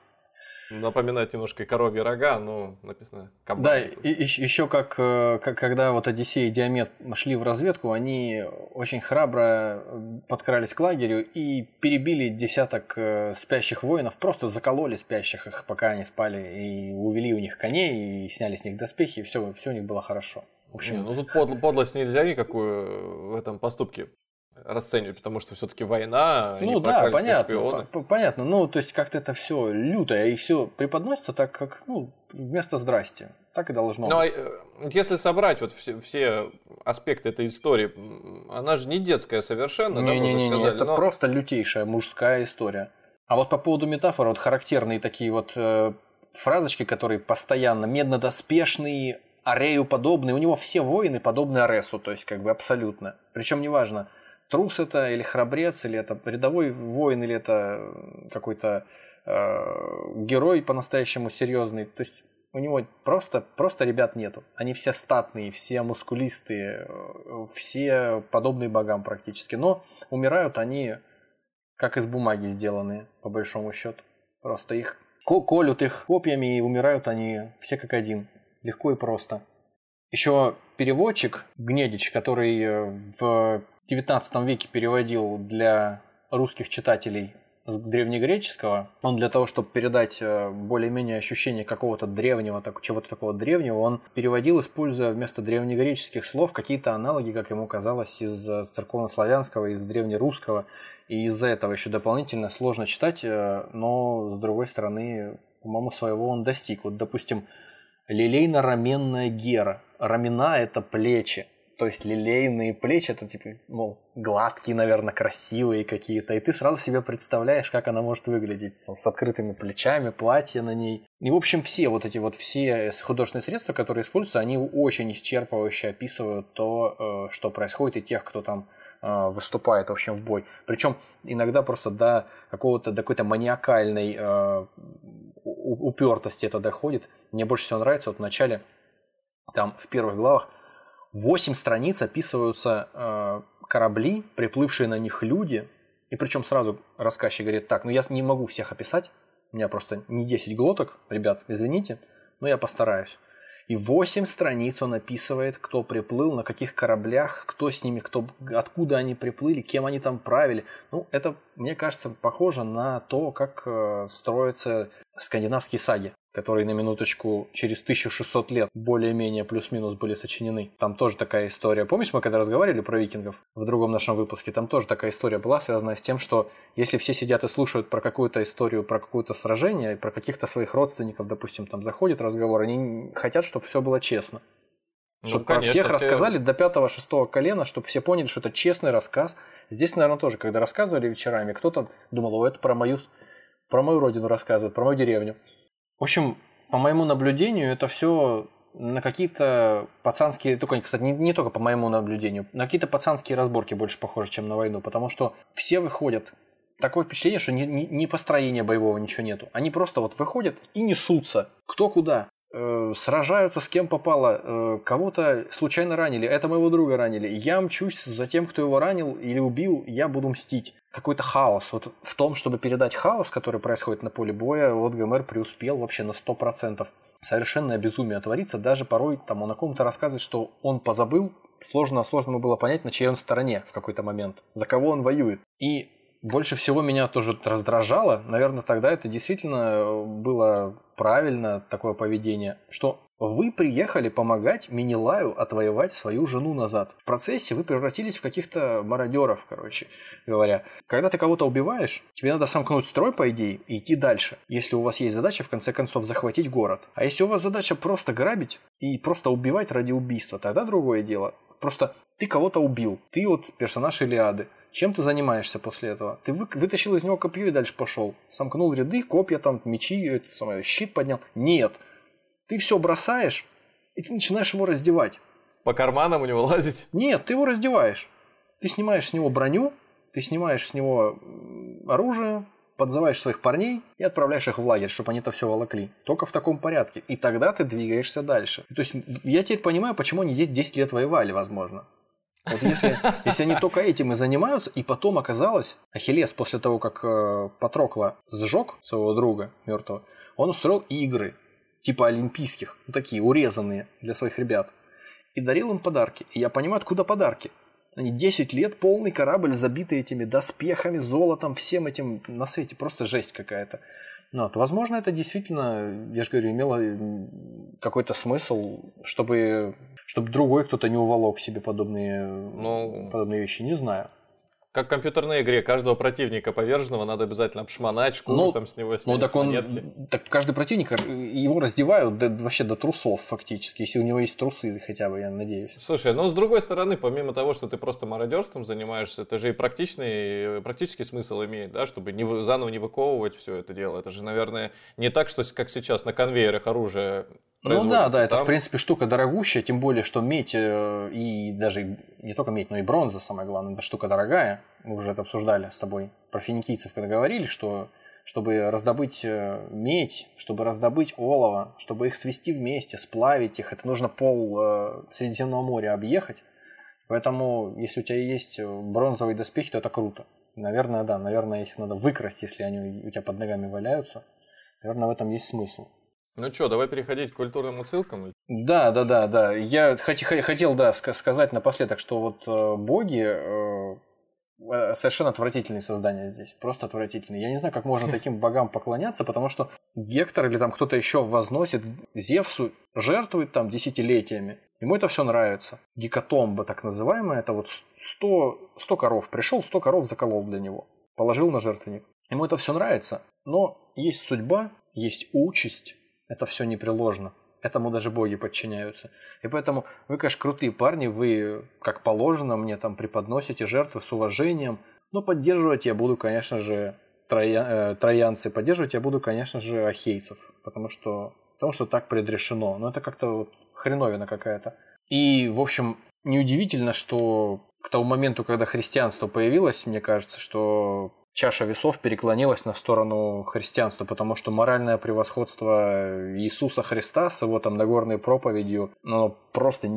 Напоминает немножко коровьи рога, но написано кабан. Да, и, еще как, э, как когда вот Одиссей и Диамет шли в разведку, они очень храбро подкрались к лагерю и перебили десяток э, спящих воинов, просто закололи спящих их, пока они спали, и увели у них коней, и сняли с них доспехи, и все, все у них было хорошо. В общем, Не, ну тут подлость нельзя никакую в этом поступке расценивать, потому что все-таки война, ну да, понятно, понятно, ну то есть как-то это все лютое и все преподносится так, как ну вместо здрасте, так и должно. Ну, быть. А, если собрать вот все, все аспект этой истории. Она же не детская совершенно, не, да, не, не, не, это но... просто лютейшая мужская история. А вот по поводу метафор, вот характерные такие вот э, фразочки, которые постоянно меднодоспешные, Арею подобные, у него все воины подобны Аресу, то есть как бы абсолютно. Причем неважно, трус это или храбрец, или это рядовой воин, или это какой-то э, герой по-настоящему серьезный. То есть у него просто, просто ребят нету. Они все статные, все мускулистые, э, все подобные богам практически. Но умирают они как из бумаги сделанные, по большому счету. Просто их колют их копьями и умирают они все как один. Легко и просто. Еще переводчик Гнедич, который э, в 19 веке переводил для русских читателей с древнегреческого, он для того, чтобы передать э, более-менее ощущение какого-то древнего, так, чего-то такого древнего, он переводил, используя вместо древнегреческих слов какие-то аналоги, как ему казалось, из э, церковнославянского, из древнерусского. И из-за этого еще дополнительно сложно читать, но с другой стороны, по-моему, своего он достиг. Вот, допустим, лилейно-раменная гера. Рамена – это плечи то есть лилейные плечи, это типа, мол, гладкие, наверное, красивые какие-то, и ты сразу себе представляешь, как она может выглядеть, там, с открытыми плечами, платье на ней. И, в общем, все вот эти вот все художественные средства, которые используются, они очень исчерпывающе описывают то, э, что происходит, и тех, кто там э, выступает, в общем, в бой. Причем иногда просто до какого-то, до какой-то маниакальной э, упертости это доходит. Мне больше всего нравится вот в начале, там, в первых главах, Восемь страниц описываются э, корабли, приплывшие на них люди. И причем сразу рассказчик говорит, так, ну я не могу всех описать, у меня просто не 10 глоток, ребят, извините, но я постараюсь. И 8 страниц он описывает, кто приплыл, на каких кораблях, кто с ними, кто, откуда они приплыли, кем они там правили. Ну, это, мне кажется, похоже на то, как э, строятся скандинавские саги которые на минуточку через 1600 лет более-менее плюс-минус были сочинены. Там тоже такая история. Помнишь, мы когда разговаривали про викингов в другом нашем выпуске, там тоже такая история была, связанная с тем, что если все сидят и слушают про какую-то историю, про какое-то сражение, про каких-то своих родственников, допустим, там заходит разговор, они хотят, чтобы все было честно. Ну, чтобы конечно, про всех все... рассказали до пятого-шестого колена, чтобы все поняли, что это честный рассказ. Здесь, наверное, тоже, когда рассказывали вечерами, кто-то думал, о, это про мою, про мою родину рассказывают, про мою деревню. В общем, по моему наблюдению, это все на какие-то пацанские, только, кстати, не, не только по моему наблюдению, на какие-то пацанские разборки больше похоже, чем на войну, потому что все выходят такое впечатление, что ни, ни, ни построения боевого ничего нету. Они просто вот выходят и несутся. Кто куда. Э, сражаются с кем попало. Э, кого-то случайно ранили. Это моего друга ранили. Я мчусь за тем, кто его ранил или убил. Я буду мстить какой-то хаос. Вот в том, чтобы передать хаос, который происходит на поле боя, вот ГМР преуспел вообще на 100%. Совершенное безумие творится. Даже порой там он о ком-то рассказывает, что он позабыл, сложно, сложно было понять, на чьей он стороне в какой-то момент, за кого он воюет. И больше всего меня тоже раздражало, наверное, тогда это действительно было правильно, такое поведение, что вы приехали помогать Минилаю отвоевать свою жену назад. В процессе вы превратились в каких-то мародеров, короче говоря. Когда ты кого-то убиваешь, тебе надо сомкнуть строй, по идее, и идти дальше. Если у вас есть задача, в конце концов, захватить город. А если у вас задача просто грабить и просто убивать ради убийства, тогда другое дело. Просто ты кого-то убил. Ты вот персонаж Илиады. Чем ты занимаешься после этого? Ты вы, вытащил из него копье и дальше пошел. Сомкнул ряды, копья там, мечи, это самое, щит поднял. Нет. Ты все бросаешь, и ты начинаешь его раздевать. По карманам у него лазить? Нет, ты его раздеваешь. Ты снимаешь с него броню, ты снимаешь с него оружие, подзываешь своих парней и отправляешь их в лагерь, чтобы они это все волокли. Только в таком порядке. И тогда ты двигаешься дальше. То есть я теперь понимаю, почему они здесь 10 лет воевали, возможно. Вот если, если они только этим и занимаются, и потом оказалось, Ахиллес после того, как э, Патрокла сжег своего друга мертвого, он устроил игры, типа олимпийских, такие урезанные для своих ребят, и дарил им подарки. И я понимаю, откуда подарки. Они 10 лет, полный корабль, забитый этими доспехами, золотом, всем этим на свете. Просто жесть какая-то. Ну, вот, возможно, это действительно, я же говорю, имело какой-то смысл, чтобы, чтобы другой кто-то не уволок себе подобные, ну, подобные вещи. Не знаю. Как в компьютерной игре, каждого противника поверженного надо обязательно обшмонать, шкуру ну, там с него снять, Ну так он, монетки. так каждый противник, его раздевают до, вообще до трусов фактически, если у него есть трусы хотя бы, я надеюсь. Слушай, ну с другой стороны, помимо того, что ты просто мародерством занимаешься, это же и практичный, практический смысл имеет, да, чтобы не, заново не выковывать все это дело. Это же, наверное, не так, что как сейчас на конвейерах оружие ну да, да, это в принципе штука дорогущая, тем более, что медь э, и даже не только медь, но и бронза, самое главное, это штука дорогая. Мы уже это обсуждали с тобой про финикийцев, когда говорили, что чтобы раздобыть э, медь, чтобы раздобыть олово, чтобы их свести вместе, сплавить их, это нужно пол э, Средиземного моря объехать. Поэтому, если у тебя есть бронзовые доспехи, то это круто. Наверное, да, наверное, их надо выкрасть, если они у тебя под ногами валяются. Наверное, в этом есть смысл. Ну что, давай переходить к культурным отсылкам? Да, да, да, да. Я хотел, да, сказать напоследок, что вот э, боги э, э, совершенно отвратительные создания здесь, просто отвратительные. Я не знаю, как можно таким богам поклоняться, потому что Гектор или там кто-то еще возносит Зевсу, жертвует там десятилетиями. Ему это все нравится. Гекатомба так называемая, это вот 100, 100 коров. Пришел, 100 коров заколол для него. Положил на жертвенник. Ему это все нравится. Но есть судьба, есть участь, это все непреложно. Этому даже боги подчиняются. И поэтому вы, конечно, крутые парни, вы, как положено, мне там преподносите жертвы с уважением. Но поддерживать я буду, конечно же, троя, э, троянцы. Поддерживать я буду, конечно же, ахейцев. Потому что, потому что так предрешено. Но это как-то вот хреновина какая-то. И, в общем, неудивительно, что к тому моменту, когда христианство появилось, мне кажется, что чаша весов переклонилась на сторону христианства, потому что моральное превосходство Иисуса Христа с его там Нагорной проповедью, ну, просто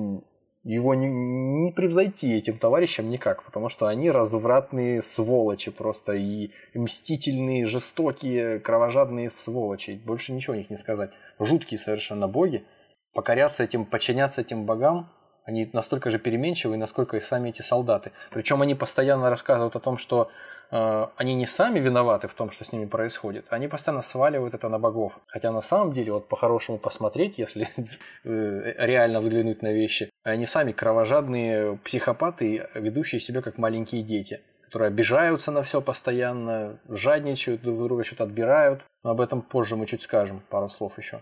его не, не превзойти этим товарищам никак, потому что они развратные сволочи просто и мстительные, жестокие, кровожадные сволочи. Больше ничего о них не сказать. Жуткие совершенно боги. Покоряться этим, подчиняться этим богам, они настолько же переменчивые, насколько и сами эти солдаты. Причем они постоянно рассказывают о том, что э, они не сами виноваты в том, что с ними происходит. Они постоянно сваливают это на богов. Хотя на самом деле, вот по-хорошему посмотреть, если э, реально взглянуть на вещи, они сами кровожадные психопаты, ведущие себя как маленькие дети которые обижаются на все постоянно, жадничают, друг друга что-то отбирают. Но об этом позже мы чуть скажем, пару слов еще.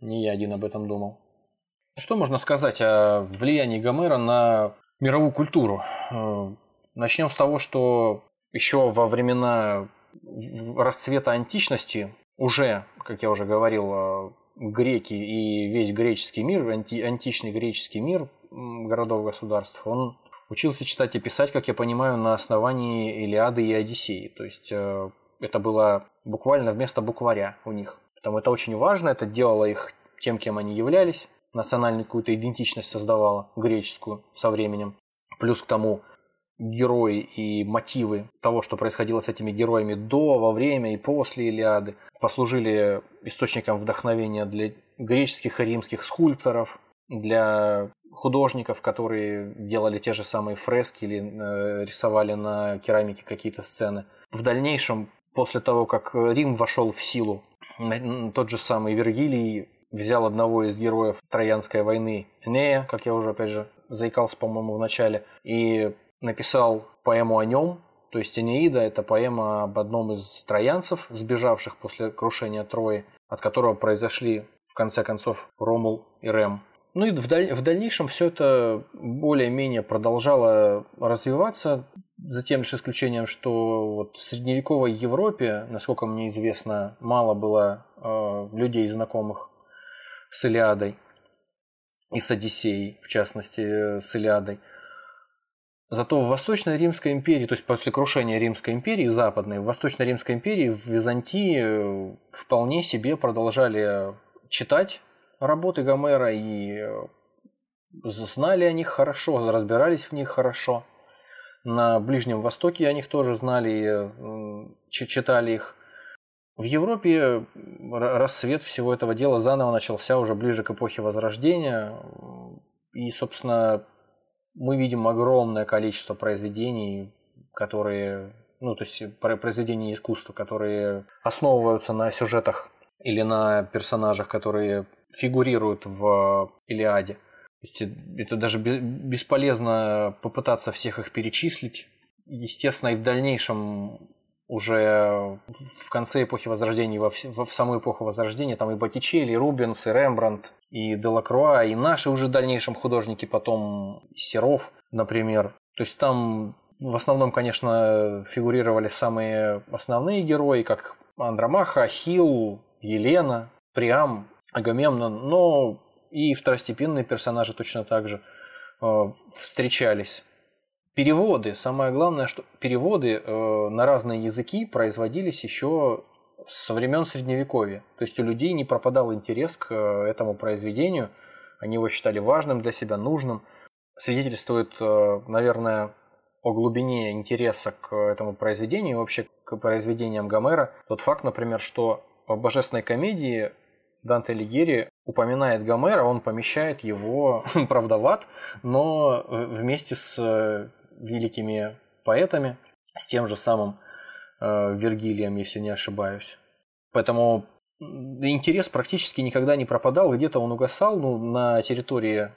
Не я один об этом думал. Что можно сказать о влиянии Гомера на мировую культуру? Э, Начнем с того, что еще во времена расцвета античности уже, как я уже говорил, э, греки и весь греческий мир, анти, античный греческий мир городов-государств, он учился читать и писать, как я понимаю, на основании Илиады и Одиссеи. То есть э, это было буквально вместо букваря у них. Потому это очень важно, это делало их тем, кем они являлись национальную какую-то идентичность создавала, греческую, со временем. Плюс к тому герои и мотивы того, что происходило с этими героями до, во время и после Илиады, послужили источником вдохновения для греческих и римских скульпторов, для художников, которые делали те же самые фрески или э, рисовали на керамике какие-то сцены. В дальнейшем, после того, как Рим вошел в силу, тот же самый Вергилий взял одного из героев Троянской войны, Энея, как я уже, опять же, заикался, по-моему, в начале, и написал поэму о нем. То есть Энеида – это поэма об одном из троянцев, сбежавших после крушения Трои, от которого произошли, в конце концов, Ромул и Рем. Ну и в, даль... в дальнейшем все это более-менее продолжало развиваться, за тем лишь исключением, что вот в средневековой Европе, насколько мне известно, мало было э, людей знакомых с Илиадой и с Одиссеей, в частности, э, с Илиадой. Зато в Восточной Римской империи, то есть после крушения Римской империи, Западной, в Восточной Римской империи, в Византии э, вполне себе продолжали читать работы Гомера и э, знали о них хорошо, разбирались в них хорошо. На Ближнем Востоке о них тоже знали, читали их. В Европе рассвет всего этого дела заново начался уже ближе к эпохе Возрождения. И, собственно, мы видим огромное количество произведений, которые, ну, то есть произведений искусства, которые основываются на сюжетах или на персонажах, которые фигурируют в Илиаде. То есть это даже бесполезно попытаться всех их перечислить. естественно, и в дальнейшем уже в конце эпохи Возрождения, во, в, в саму эпоху Возрождения, там и Боттичелли, и Рубенс, и Рембрандт, и Делакруа, и наши уже в дальнейшем художники, потом Серов, например. То есть там в основном, конечно, фигурировали самые основные герои, как Андромаха, Ахилл, Елена, Приам, Агамемнон, но и второстепенные персонажи точно так же э, встречались. Переводы, самое главное, что переводы э, на разные языки производились еще со времен Средневековья. То есть у людей не пропадал интерес к э, этому произведению, они его считали важным для себя, нужным. Свидетельствует, э, наверное, о глубине интереса к этому произведению, вообще к произведениям Гомера. Тот факт, например, что в «Божественной комедии» Данте Алигьери упоминает Гомера, он помещает его, правда, в ад, но вместе с великими поэтами, с тем же самым э, Вергилием, если не ошибаюсь. Поэтому интерес практически никогда не пропадал, где-то он угасал, ну, на территории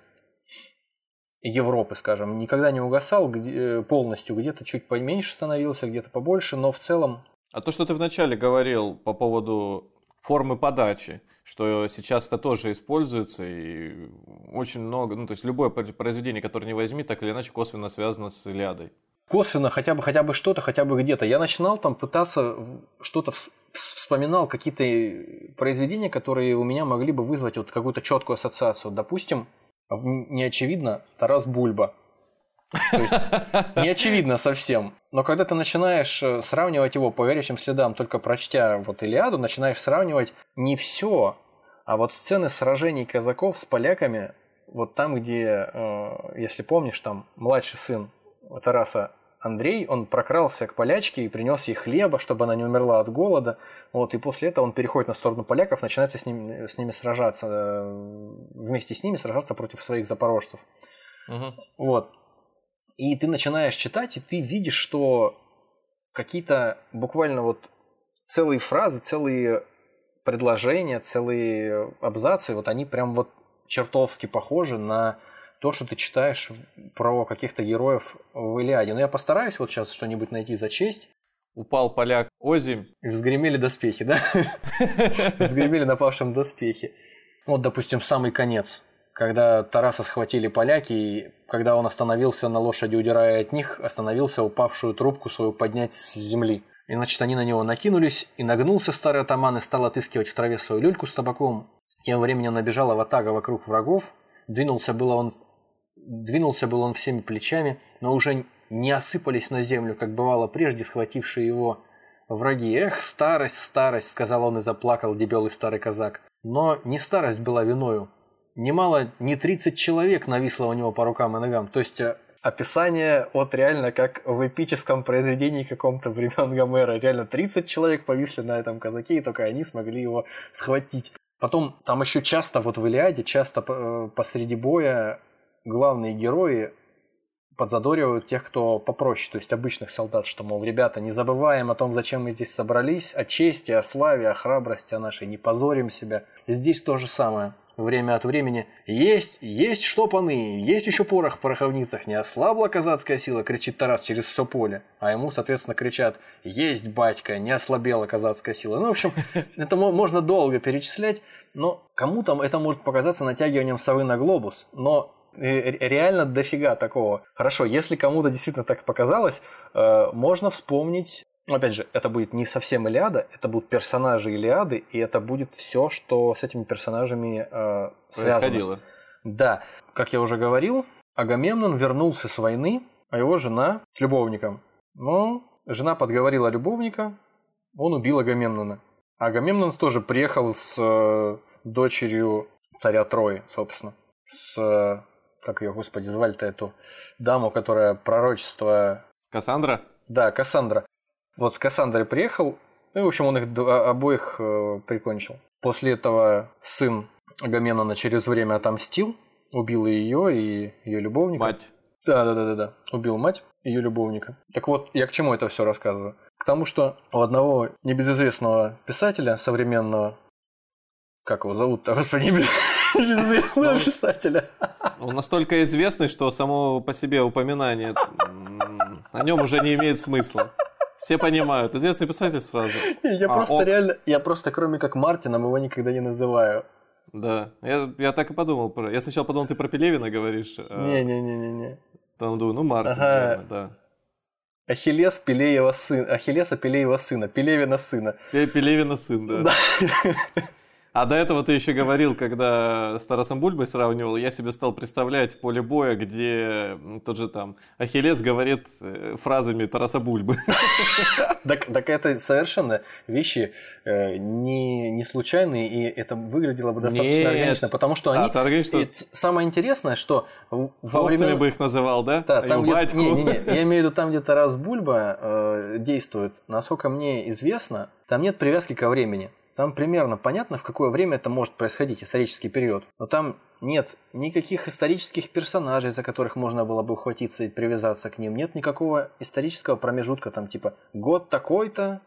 Европы, скажем, никогда не угасал где, полностью, где-то чуть поменьше становился, где-то побольше, но в целом... А то, что ты вначале говорил по поводу формы подачи, что сейчас это тоже используется, и очень много, ну, то есть любое произведение, которое не возьми, так или иначе косвенно связано с Илиадой. Косвенно, хотя бы, хотя бы что-то, хотя бы где-то. Я начинал там пытаться что-то вспоминал какие-то произведения, которые у меня могли бы вызвать вот какую-то четкую ассоциацию. Допустим, не очевидно Тарас Бульба. То есть не очевидно совсем. Но когда ты начинаешь э, сравнивать его по горячим следам, только прочтя вот Илиаду, начинаешь сравнивать не все, а вот сцены сражений казаков с поляками, вот там, где, э, если помнишь, там младший сын Тараса Андрей, он прокрался к полячке и принес ей хлеба, чтобы она не умерла от голода. Вот, и после этого он переходит на сторону поляков, начинается с, ним, с ними сражаться, э, вместе с ними сражаться против своих запорожцев. Угу. Вот. И ты начинаешь читать, и ты видишь, что какие-то буквально вот целые фразы, целые предложения, целые абзацы, вот они прям вот чертовски похожи на то, что ты читаешь про каких-то героев в Илиаде. Но я постараюсь вот сейчас что-нибудь найти за честь. Упал поляк Ози. И взгремели доспехи, да? Взгремели напавшим доспехи. Вот, допустим, самый конец когда Тараса схватили поляки, и когда он остановился на лошади, удирая от них, остановился упавшую трубку свою поднять с земли. И, значит, они на него накинулись, и нагнулся старый атаман и стал отыскивать в траве свою люльку с табаком. Тем временем набежала ватага вокруг врагов, двинулся было он, двинулся был он всеми плечами, но уже не осыпались на землю, как бывало прежде, схватившие его враги. «Эх, старость, старость!» — сказал он и заплакал дебелый старый казак. Но не старость была виною, немало, не 30 человек нависло у него по рукам и ногам. То есть э, описание вот реально как в эпическом произведении каком-то времен Гомера. Реально 30 человек повисли на этом казаке, и только они смогли его схватить. Потом там еще часто вот в Илиаде, часто э, посреди боя главные герои подзадоривают тех, кто попроще, то есть обычных солдат, что, мол, ребята, не забываем о том, зачем мы здесь собрались, о чести, о славе, о храбрости, о нашей, не позорим себя. Здесь то же самое время от времени «Есть, есть штопаны, есть еще порох в пороховницах, не ослабла казацкая сила», кричит Тарас через все поле. А ему, соответственно, кричат «Есть, батька, не ослабела казацкая сила». Ну, в общем, это можно долго перечислять, но кому-то это может показаться натягиванием совы на глобус, но э, реально дофига такого. Хорошо, если кому-то действительно так показалось, э, можно вспомнить опять же, это будет не совсем Илиада, это будут персонажи Илиады, и это будет все, что с этими персонажами э, связано. Происходило. Да, как я уже говорил, Агамемнон вернулся с войны, а его жена с любовником. Но жена подговорила любовника, он убил Агамемнона. Агамемнон тоже приехал с э, дочерью царя Трои, собственно. С, э, как ее, господи, звали-то эту даму, которая пророчество... Кассандра? Да, Кассандра. Вот с Кассандрой приехал, и, в общем, он их обоих э, прикончил. После этого сын Агамемнона через время отомстил, убил ее, и ее любовника. Мать. Да, да, да, да, да. Убил мать, ее любовника. Так вот, я к чему это все рассказываю? К тому, что у одного небезызвестного писателя современного, как его зовут-то, господи, небезызвестного ну, писателя. Он настолько известный, что само по себе упоминание О нем уже не имеет смысла. Все понимают. Известный писатель сразу. Не, я а, просто он... реально, я просто кроме как Мартином его никогда не называю. Да, я, я так и подумал. Я сначала подумал, ты про Пелевина говоришь. Не-не-не-не-не. Там думаю, ну Мартин, ага. наверное, да. Ахиллес Пелеева сын, Ахиллеса Пелеева сына, Пелевина сына. Пелевина сын, да. да. А до этого ты еще говорил, когда с Тарасом Бульбой сравнивал, я себе стал представлять поле боя, где тот же там Ахиллес говорит э, фразами Тараса Бульбы. Так, так это совершенно вещи э, не, не случайные, и это выглядело бы достаточно Нет. органично, потому что они... А, органично... Самое интересное, что во время... бы их называл, да? Да, там где... не, не, не, я имею в виду там, где Тарас Бульба э, действует, насколько мне известно, там нет привязки ко времени. Там примерно понятно, в какое время это может происходить, исторический период. Но там нет никаких исторических персонажей, за которых можно было бы ухватиться и привязаться к ним. Нет никакого исторического промежутка, там типа год такой-то,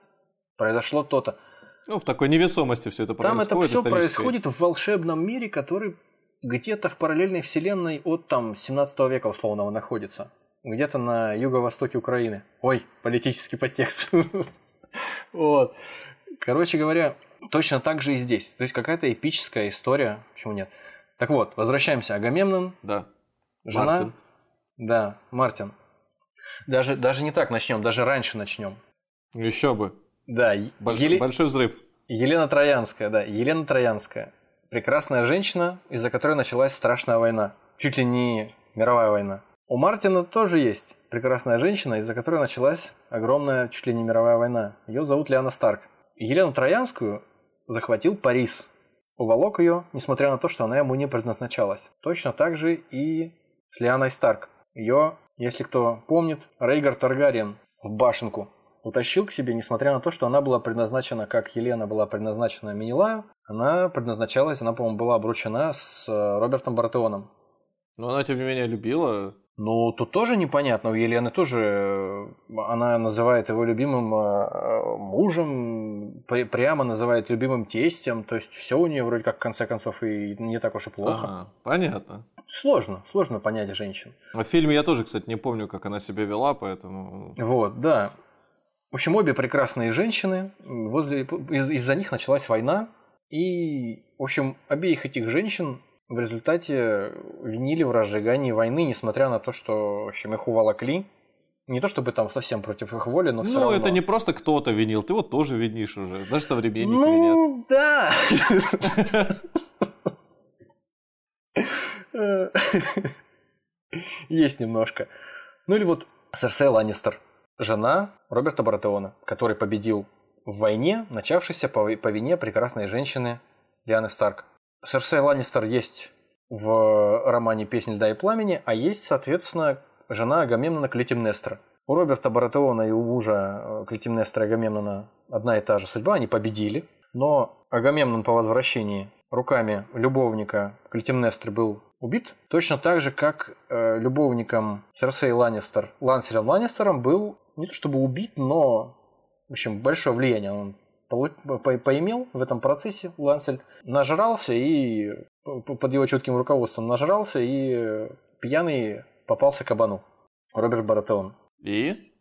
произошло то-то. Ну, в такой невесомости все это происходит. Там это все происходит в волшебном мире, который где-то в параллельной вселенной от там 17 века условного находится. Где-то на юго-востоке Украины. Ой, политический подтекст. Вот. Короче говоря, Точно так же и здесь. То есть какая-то эпическая история. Почему нет? Так вот, возвращаемся. Агамемнон. Да. Жена. Мартин. Да, Мартин. Даже, даже не так начнем, даже раньше начнем. Еще бы. Да. Больш, Еле... Большой взрыв. Елена Троянская, да. Елена Троянская. Прекрасная женщина, из-за которой началась страшная война. Чуть ли не мировая война. У Мартина тоже есть прекрасная женщина, из-за которой началась огромная, чуть ли не мировая война. Ее зовут Лиана Старк. Елену Троянскую захватил Парис. Уволок ее, несмотря на то, что она ему не предназначалась. Точно так же и с Лианой Старк. Ее, если кто помнит, Рейгар Таргариен в башенку утащил к себе, несмотря на то, что она была предназначена, как Елена была предназначена Менелаю, она предназначалась, она, по-моему, была обручена с э, Робертом Бартеоном. Но она, тем не менее, любила ну, тут тоже непонятно. У Елены тоже э, она называет его любимым э, мужем, прямо называет любимым тестем. То есть все у нее вроде как в конце концов и не так уж и плохо. Ага, понятно. Сложно, сложно понять женщин. А в фильме я тоже, кстати, не помню, как она себя вела, поэтому. Вот, да. В общем, обе прекрасные женщины. Возле из-за них началась война. И, в общем, обеих этих женщин в результате винили в разжигании войны, несмотря на то, что в общем, их уволокли. Не то чтобы там совсем против их воли, но все ну, равно. это не просто кто-то винил, ты вот тоже винишь уже. Даже современники ну, винят. да. Есть немножко. Ну или вот Серсей Ланнистер, жена Роберта Баратеона, который победил в войне, начавшейся по, по вине прекрасной женщины Лианы Старк. Серсей Ланнистер есть в романе «Песнь льда и пламени», а есть, соответственно, жена Агамемнона Клетимнестра. У Роберта Баратеона и у мужа э, Клетимнестра и Агамемнона одна и та же судьба, они победили. Но Агамемнон по возвращении руками любовника Клетимнестры был убит, точно так же, как э, любовником Серсей Ланнистер, Лансером Ланнистером был не то чтобы убит, но в общем, большое влияние он поимел в этом процессе Лансель, нажрался и под его четким руководством нажрался и пьяный попался кабану. Роберт Баратеон. И?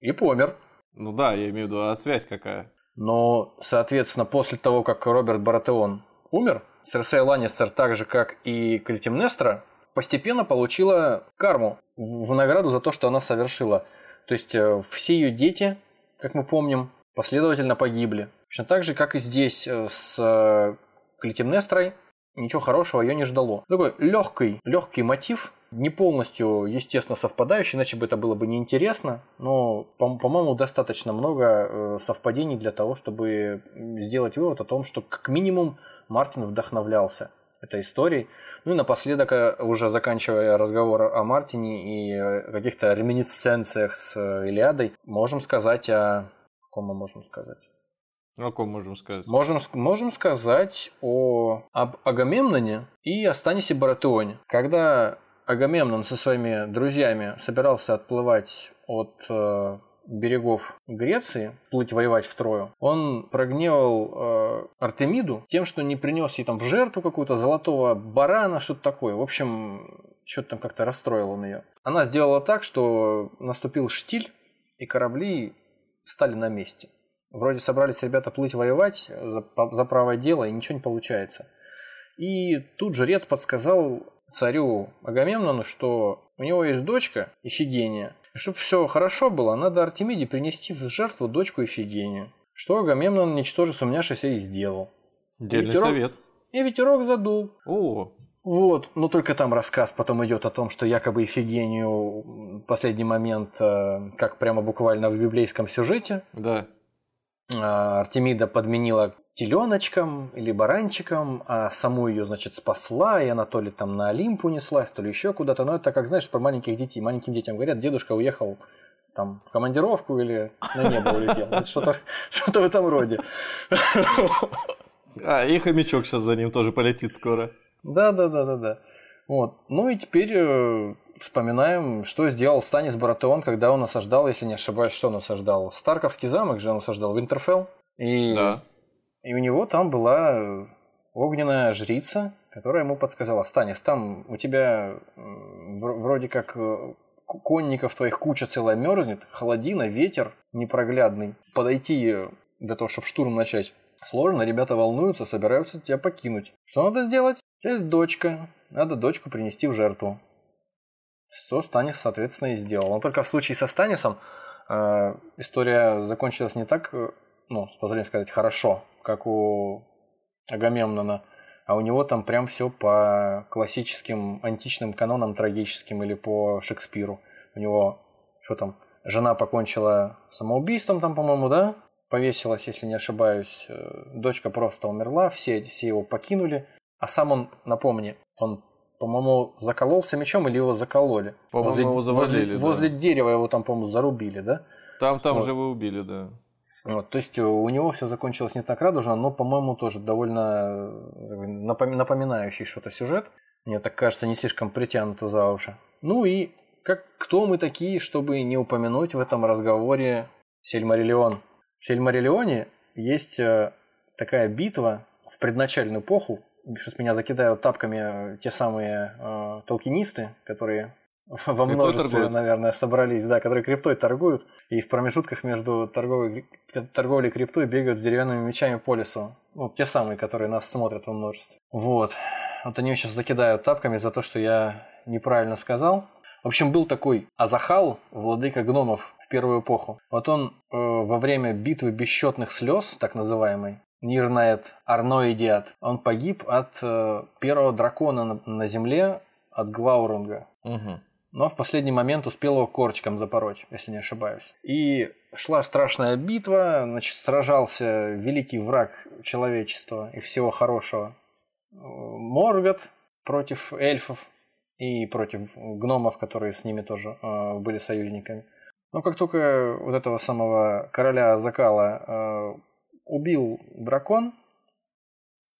И помер. Ну да, я имею в виду, а связь какая? Но, соответственно, после того, как Роберт Баратеон умер, Серсей Ланнистер, так же, как и Клетимнестра, постепенно получила карму в награду за то, что она совершила. То есть э, все ее дети, как мы помним, последовательно погибли. Точно так же, как и здесь э, с э, Клетимнестрой, ничего хорошего ее не ждало. Такой легкий, легкий мотив, не полностью, естественно, совпадающий, иначе бы это было бы неинтересно, но, по-моему, достаточно много э, совпадений для того, чтобы сделать вывод о том, что как минимум Мартин вдохновлялся этой историей. Ну и напоследок, уже заканчивая разговор о Мартине и каких-то реминисценциях с Илиадой, можем сказать о ком мы можем сказать? О ком можем сказать? Можем, можем сказать о, об Агамемноне и о Станисе Баратеоне. Когда Агамемнон со своими друзьями собирался отплывать от э, берегов Греции, плыть воевать в Трою, он прогневал э, Артемиду тем, что не принес ей там в жертву какую-то золотого барана, что-то такое. В общем, что-то там как-то расстроил он ее. Она сделала так, что наступил штиль, и корабли стали на месте. Вроде собрались ребята плыть воевать за, за правое дело, и ничего не получается. И тут жрец подсказал царю Агамемнону, что у него есть дочка Ифигения. И чтобы все хорошо было, надо Артемиде принести в жертву дочку Ифигению. Что Агамемнон, ничтоже сумняшися, и сделал. Дельный ветерок, совет. И ветерок задул. О. Вот, но только там рассказ потом идет о том, что якобы Ифигению последний момент, э, как прямо буквально в библейском сюжете, да. А, Артемида подменила теленочком или баранчиком, а саму ее, значит, спасла, и она то ли там на Олимп унеслась, то ли еще куда-то. Но это, как знаешь, про маленьких детей. Маленьким детям говорят, дедушка уехал там в командировку или на небо улетел. Что-то что в этом роде. А, и хомячок сейчас за ним тоже полетит скоро. Да, да, да, да, да. Вот. Ну и теперь э, вспоминаем, что сделал Станис Баратеон, когда он осаждал, если не ошибаюсь, что он осаждал. Старковский замок же он осаждал, Винтерфелл. И да. И у него там была э, огненная жрица, которая ему подсказала, Станис, там у тебя вроде как э, конников твоих куча целая мерзнет, холодина, ветер непроглядный. Подойти э, для того, чтобы штурм начать, сложно, ребята волнуются, собираются тебя покинуть. Что надо сделать? Есть дочка, надо дочку принести в жертву. Что Станис, соответственно, и сделал. Но только в случае со Станисом э, история закончилась не так, ну, с позволения сказать, хорошо как у Агамемнона, а у него там прям все по классическим античным канонам трагическим или по Шекспиру. У него, что там, жена покончила самоубийством там, по-моему, да? Повесилась, если не ошибаюсь. Э, дочка просто умерла, все, все его покинули. А сам он, напомни, он, по-моему, закололся мечом или его закололи? По-моему, возле, его завалили, возле, да. возле дерева его там, по-моему, зарубили, да? Там, там вот. же вы убили, да. Вот, то есть э, у него все закончилось не так радужно, но, по-моему, тоже довольно э, напоминающий что-то сюжет. Мне так кажется, не слишком притянуто за уши. Ну и как, кто мы такие, чтобы не упомянуть в этом разговоре Сельмариллион? В Сельмариллионе есть э, такая битва в предначальную эпоху. Сейчас меня закидают тапками те самые э, толкинисты, которые во множестве, наверное, собрались, да, которые криптой торгуют, и в промежутках между торговой, торговлей криптой бегают с деревянными мечами по лесу. Ну, те самые, которые нас смотрят во множестве. Вот. Вот они сейчас закидают тапками за то, что я неправильно сказал. В общем, был такой Азахал, владыка гномов в первую эпоху. Вот он э, во время битвы бесчетных слез, так называемой, Нирнаэт Арноидиат, он погиб от э, первого дракона на, на земле, от Глаурунга. Угу но в последний момент успел его корчиком запороть, если не ошибаюсь. И шла страшная битва, значит, сражался великий враг человечества и всего хорошего. Моргот против эльфов и против гномов, которые с ними тоже э, были союзниками. Но как только вот этого самого короля Закала э, убил дракон,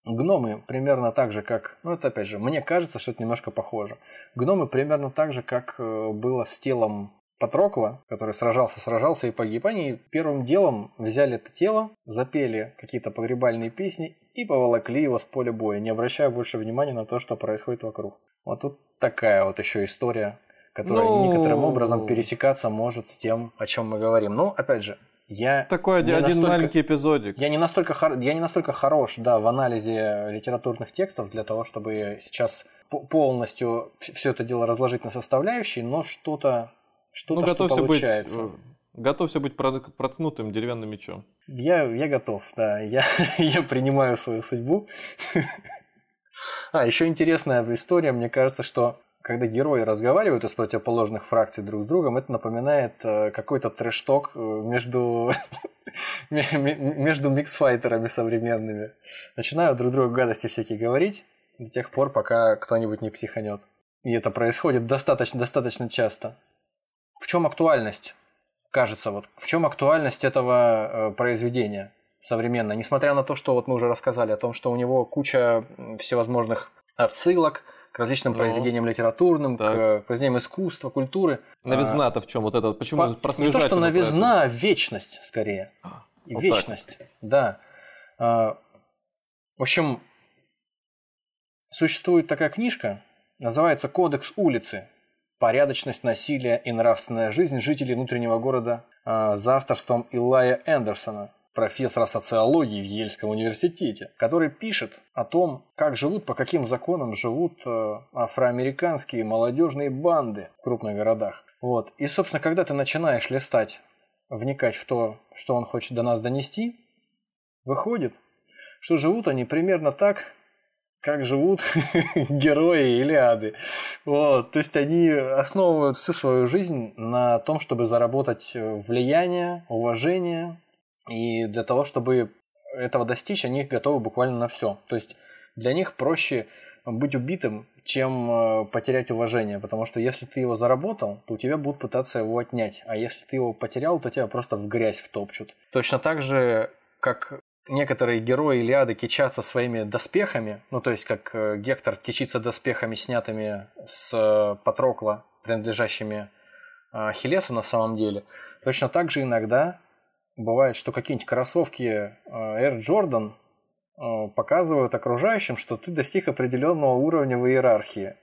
Гномы примерно так же, как... Ну, это опять же, мне кажется, что это немножко похоже. Гномы примерно так же, как э, было с телом Патрокла, который сражался, сражался и погиб. Они первым делом взяли это тело, запели какие-то погребальные песни и поволокли его с поля боя, не обращая больше внимания на то, что происходит вокруг. Вот тут такая вот еще история, которая ну... некоторым образом пересекаться может с тем, о чем мы говорим. Ну, опять же, я Такой один, настолько, маленький эпизодик. Я не, настолько, я не настолько хорош да, в анализе литературных текстов для того, чтобы сейчас полностью все это дело разложить на составляющие, но что-то что, ну, что получается. Быть, э, готовься быть проткнутым деревянным мечом. Я, я готов, да. Я, я принимаю свою судьбу. А, еще интересная история. Мне кажется, что когда герои разговаривают из противоположных фракций друг с другом, это напоминает э, какой-то трэшток э, между, между миксфайтерами современными. Начинают друг другу гадости всякие говорить до тех пор, пока кто-нибудь не психанет. И это происходит достаточно, достаточно часто. В чем актуальность? Кажется, вот в чем актуальность этого э, произведения современное, несмотря на то, что вот мы уже рассказали о том, что у него куча всевозможных отсылок, к различным ну, произведениям литературным, так. к произведениям искусства, культуры. Новизна-то в чем вот это? Почему По... Не то, что новизна, а вечность скорее. А, вот вечность, так. да. А, в общем, существует такая книжка Называется «Кодекс улицы. Порядочность, насилие и нравственная жизнь жителей внутреннего города» а, за авторством Илая Эндерсона, профессора социологии в Ельском университете, который пишет о том, как живут, по каким законам живут э, афроамериканские молодежные банды в крупных городах. Вот. И, собственно, когда ты начинаешь листать, вникать в то, что он хочет до нас донести, выходит, что живут они примерно так, как живут герои Илиады. Вот, то есть они основывают всю свою жизнь на том, чтобы заработать влияние, уважение, и для того, чтобы этого достичь, они готовы буквально на все. То есть для них проще быть убитым, чем э, потерять уважение, потому что если ты его заработал, то у тебя будут пытаться его отнять, а если ты его потерял, то тебя просто в грязь втопчут. Точно так же, как некоторые герои Илиады кичатся своими доспехами, ну то есть как э, Гектор кичится доспехами, снятыми с э, Патрокла, принадлежащими Ахиллесу на самом деле, точно так же иногда бывает, что какие-нибудь кроссовки Air Jordan Э, показывают окружающим, что ты достиг определенного уровня в иерархии.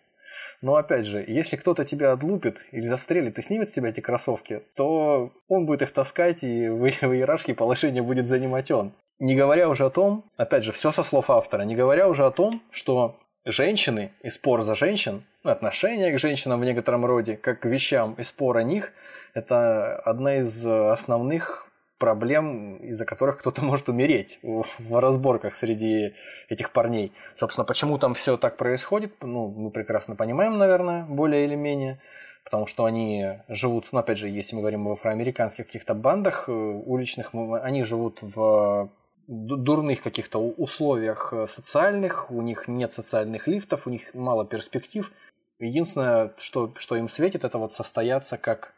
Но опять же, если кто-то тебя отлупит или застрелит и снимет с тебя эти кроссовки, то он будет их таскать, и в, в иерархии положение будет занимать он. Не говоря уже о том, опять же, все со слов автора, не говоря уже о том, что женщины и спор за женщин, отношение к женщинам в некотором роде, как к вещам и спор о них, это одна из основных проблем, из-за которых кто-то может умереть в разборках среди этих парней. Собственно, почему там все так происходит, ну, мы прекрасно понимаем, наверное, более или менее, потому что они живут, ну, опять же, если мы говорим об афроамериканских каких-то бандах э, уличных, они живут в дурных каких-то условиях э, социальных, у них нет социальных лифтов, у них мало перспектив. Единственное, что, что им светит, это вот состояться как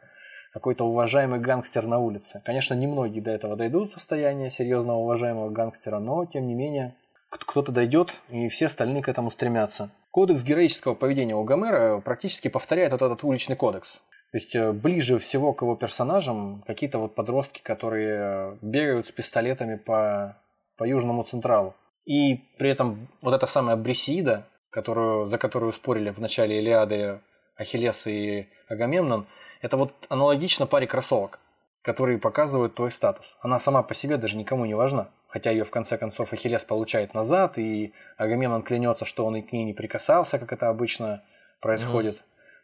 какой-то уважаемый гангстер на улице. Конечно, немногие до этого дойдут состояние серьезного уважаемого гангстера, но тем не менее кто-то дойдет, и все остальные к этому стремятся. Кодекс героического поведения у Гомера практически повторяет вот этот уличный кодекс. То есть э, ближе всего к его персонажам какие-то вот подростки, которые э, бегают с пистолетами по, по Южному Централу. И при этом вот эта самая Брисида, которую, за которую спорили в начале Илиады Ахиллес и Агамемнон, это вот аналогично паре кроссовок, которые показывают твой статус. Она сама по себе даже никому не важна. Хотя ее в конце концов Ахиллес получает назад, и Агамемнон клянется, что он и к ней не прикасался, как это обычно происходит.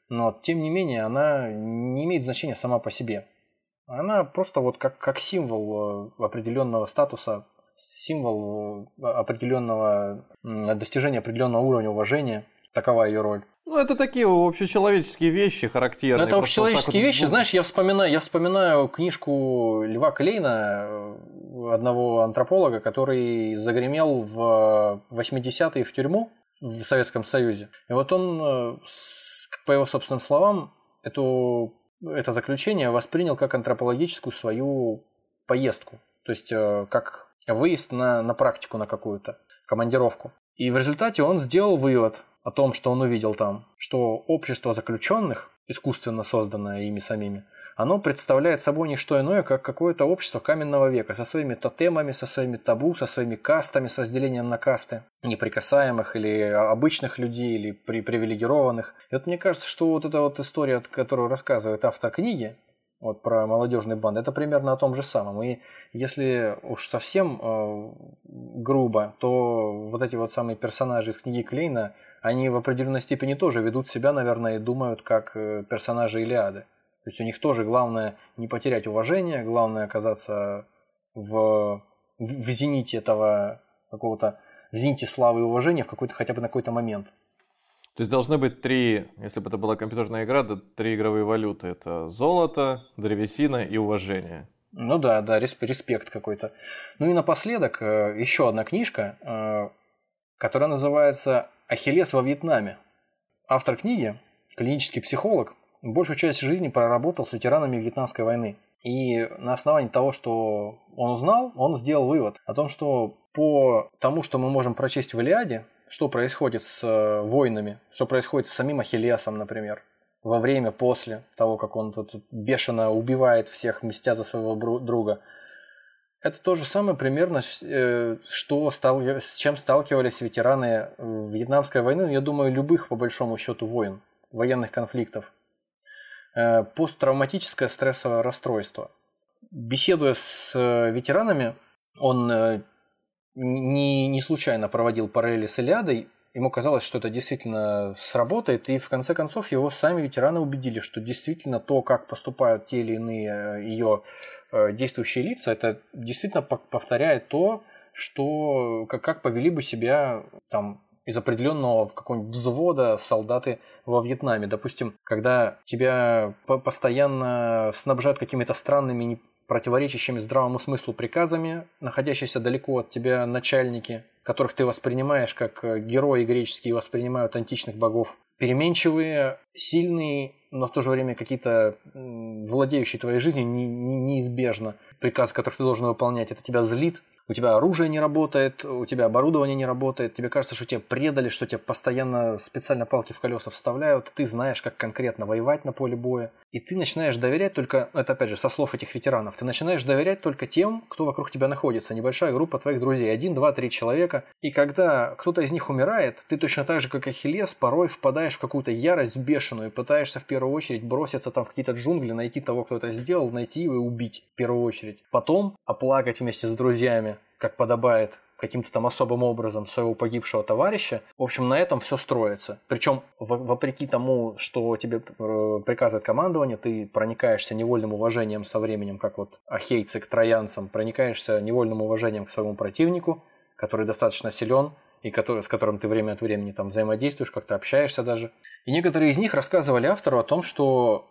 Но тем не менее, она не имеет значения сама по себе. Она просто вот как, как символ э, определенного статуса, символ э, определенного достижения определенного уровня уважения. Такова ее роль. Ну, это такие общечеловеческие вещи характерные. Ну, это общечеловеческие вот вещи. Вот... Знаешь, я вспоминаю, я вспоминаю книжку Льва Клейна, э, одного антрополога, который загремел в 80-е в тюрьму в Советском Союзе. И вот он, э, по его собственным словам, эту, это заключение воспринял как антропологическую свою поездку. То есть, э, как выезд на, на практику на какую-то, командировку. И в результате он сделал вывод, о том, что он увидел там, что общество заключенных, искусственно созданное ими самими, оно представляет собой не что иное, как какое-то общество каменного века со своими тотемами, со своими табу, со своими кастами, с разделением на касты неприкасаемых или обычных людей, или при привилегированных. И вот мне кажется, что вот эта вот история, которую рассказывает автор книги, вот про молодежный банд, это примерно о том же самом. И если уж совсем э, грубо, то вот эти вот самые персонажи из книги Клейна, они в определенной степени тоже ведут себя, наверное, и думают как э, персонажи Илиады. То есть у них тоже главное не потерять уважение, главное оказаться в, в зените этого какого-то, в зените славы и уважения в какой-то хотя бы на какой-то момент. То есть должны быть три, если бы это была компьютерная игра, то три игровые валюты. Это золото, древесина и уважение. Ну да, да, респект какой-то. Ну и напоследок э, еще одна книжка, э, которая называется «Ахиллес во Вьетнаме». Автор книги, клинический психолог, большую часть жизни проработал с ветеранами Вьетнамской войны. И на основании того, что он узнал, он сделал вывод о том, что по тому, что мы можем прочесть в Илиаде, что происходит с э, войнами, что происходит с самим Ахиллесом, например, во время, после того, как он тут бешено убивает всех, мстя за своего друга. Это то же самое примерно, э, что стал, с чем сталкивались ветераны Вьетнамской войны, я думаю, любых, по большому счету, войн, военных конфликтов. Э, посттравматическое стрессовое расстройство. Беседуя с э, ветеранами, он не, не случайно проводил параллели с Илиадой, ему казалось, что это действительно сработает, и в конце концов его сами ветераны убедили, что действительно то, как поступают те или иные ее э, действующие лица, это действительно повторяет то, что как, как повели бы себя там из определенного в какого-нибудь взвода солдаты во Вьетнаме. Допустим, когда тебя постоянно снабжают какими-то странными противоречащими здравому смыслу приказами, находящиеся далеко от тебя начальники, которых ты воспринимаешь как э, герои греческие воспринимают античных богов, переменчивые, сильные, но в то же время какие-то владеющие твоей жизнью неизбежно. Приказ, который ты должен выполнять, это тебя злит, у тебя оружие не работает, у тебя оборудование не работает, тебе кажется, что тебя предали, что тебе постоянно специально палки в колеса вставляют, ты знаешь, как конкретно воевать на поле боя, и ты начинаешь доверять только, это опять же со слов этих ветеранов, ты начинаешь доверять только тем, кто вокруг тебя находится, небольшая группа твоих друзей, один, два, три человека, и когда кто-то из них умирает, ты точно так же, как Ахиллес, порой впадаешь в какую-то ярость бешеную пытаешься в первую очередь броситься там в какие-то джунгли, найти того, кто это сделал, найти его и убить в первую очередь. Потом оплакать вместе с друзьями, как подобает каким-то там особым образом своего погибшего товарища. В общем, на этом все строится. Причем, вопреки тому, что тебе э, приказывает командование, ты проникаешься невольным уважением со временем, как вот ахейцы к троянцам, проникаешься невольным уважением к своему противнику, который достаточно силен, и который, с которым ты время от времени там взаимодействуешь, как-то общаешься даже. И некоторые из них рассказывали автору о том, что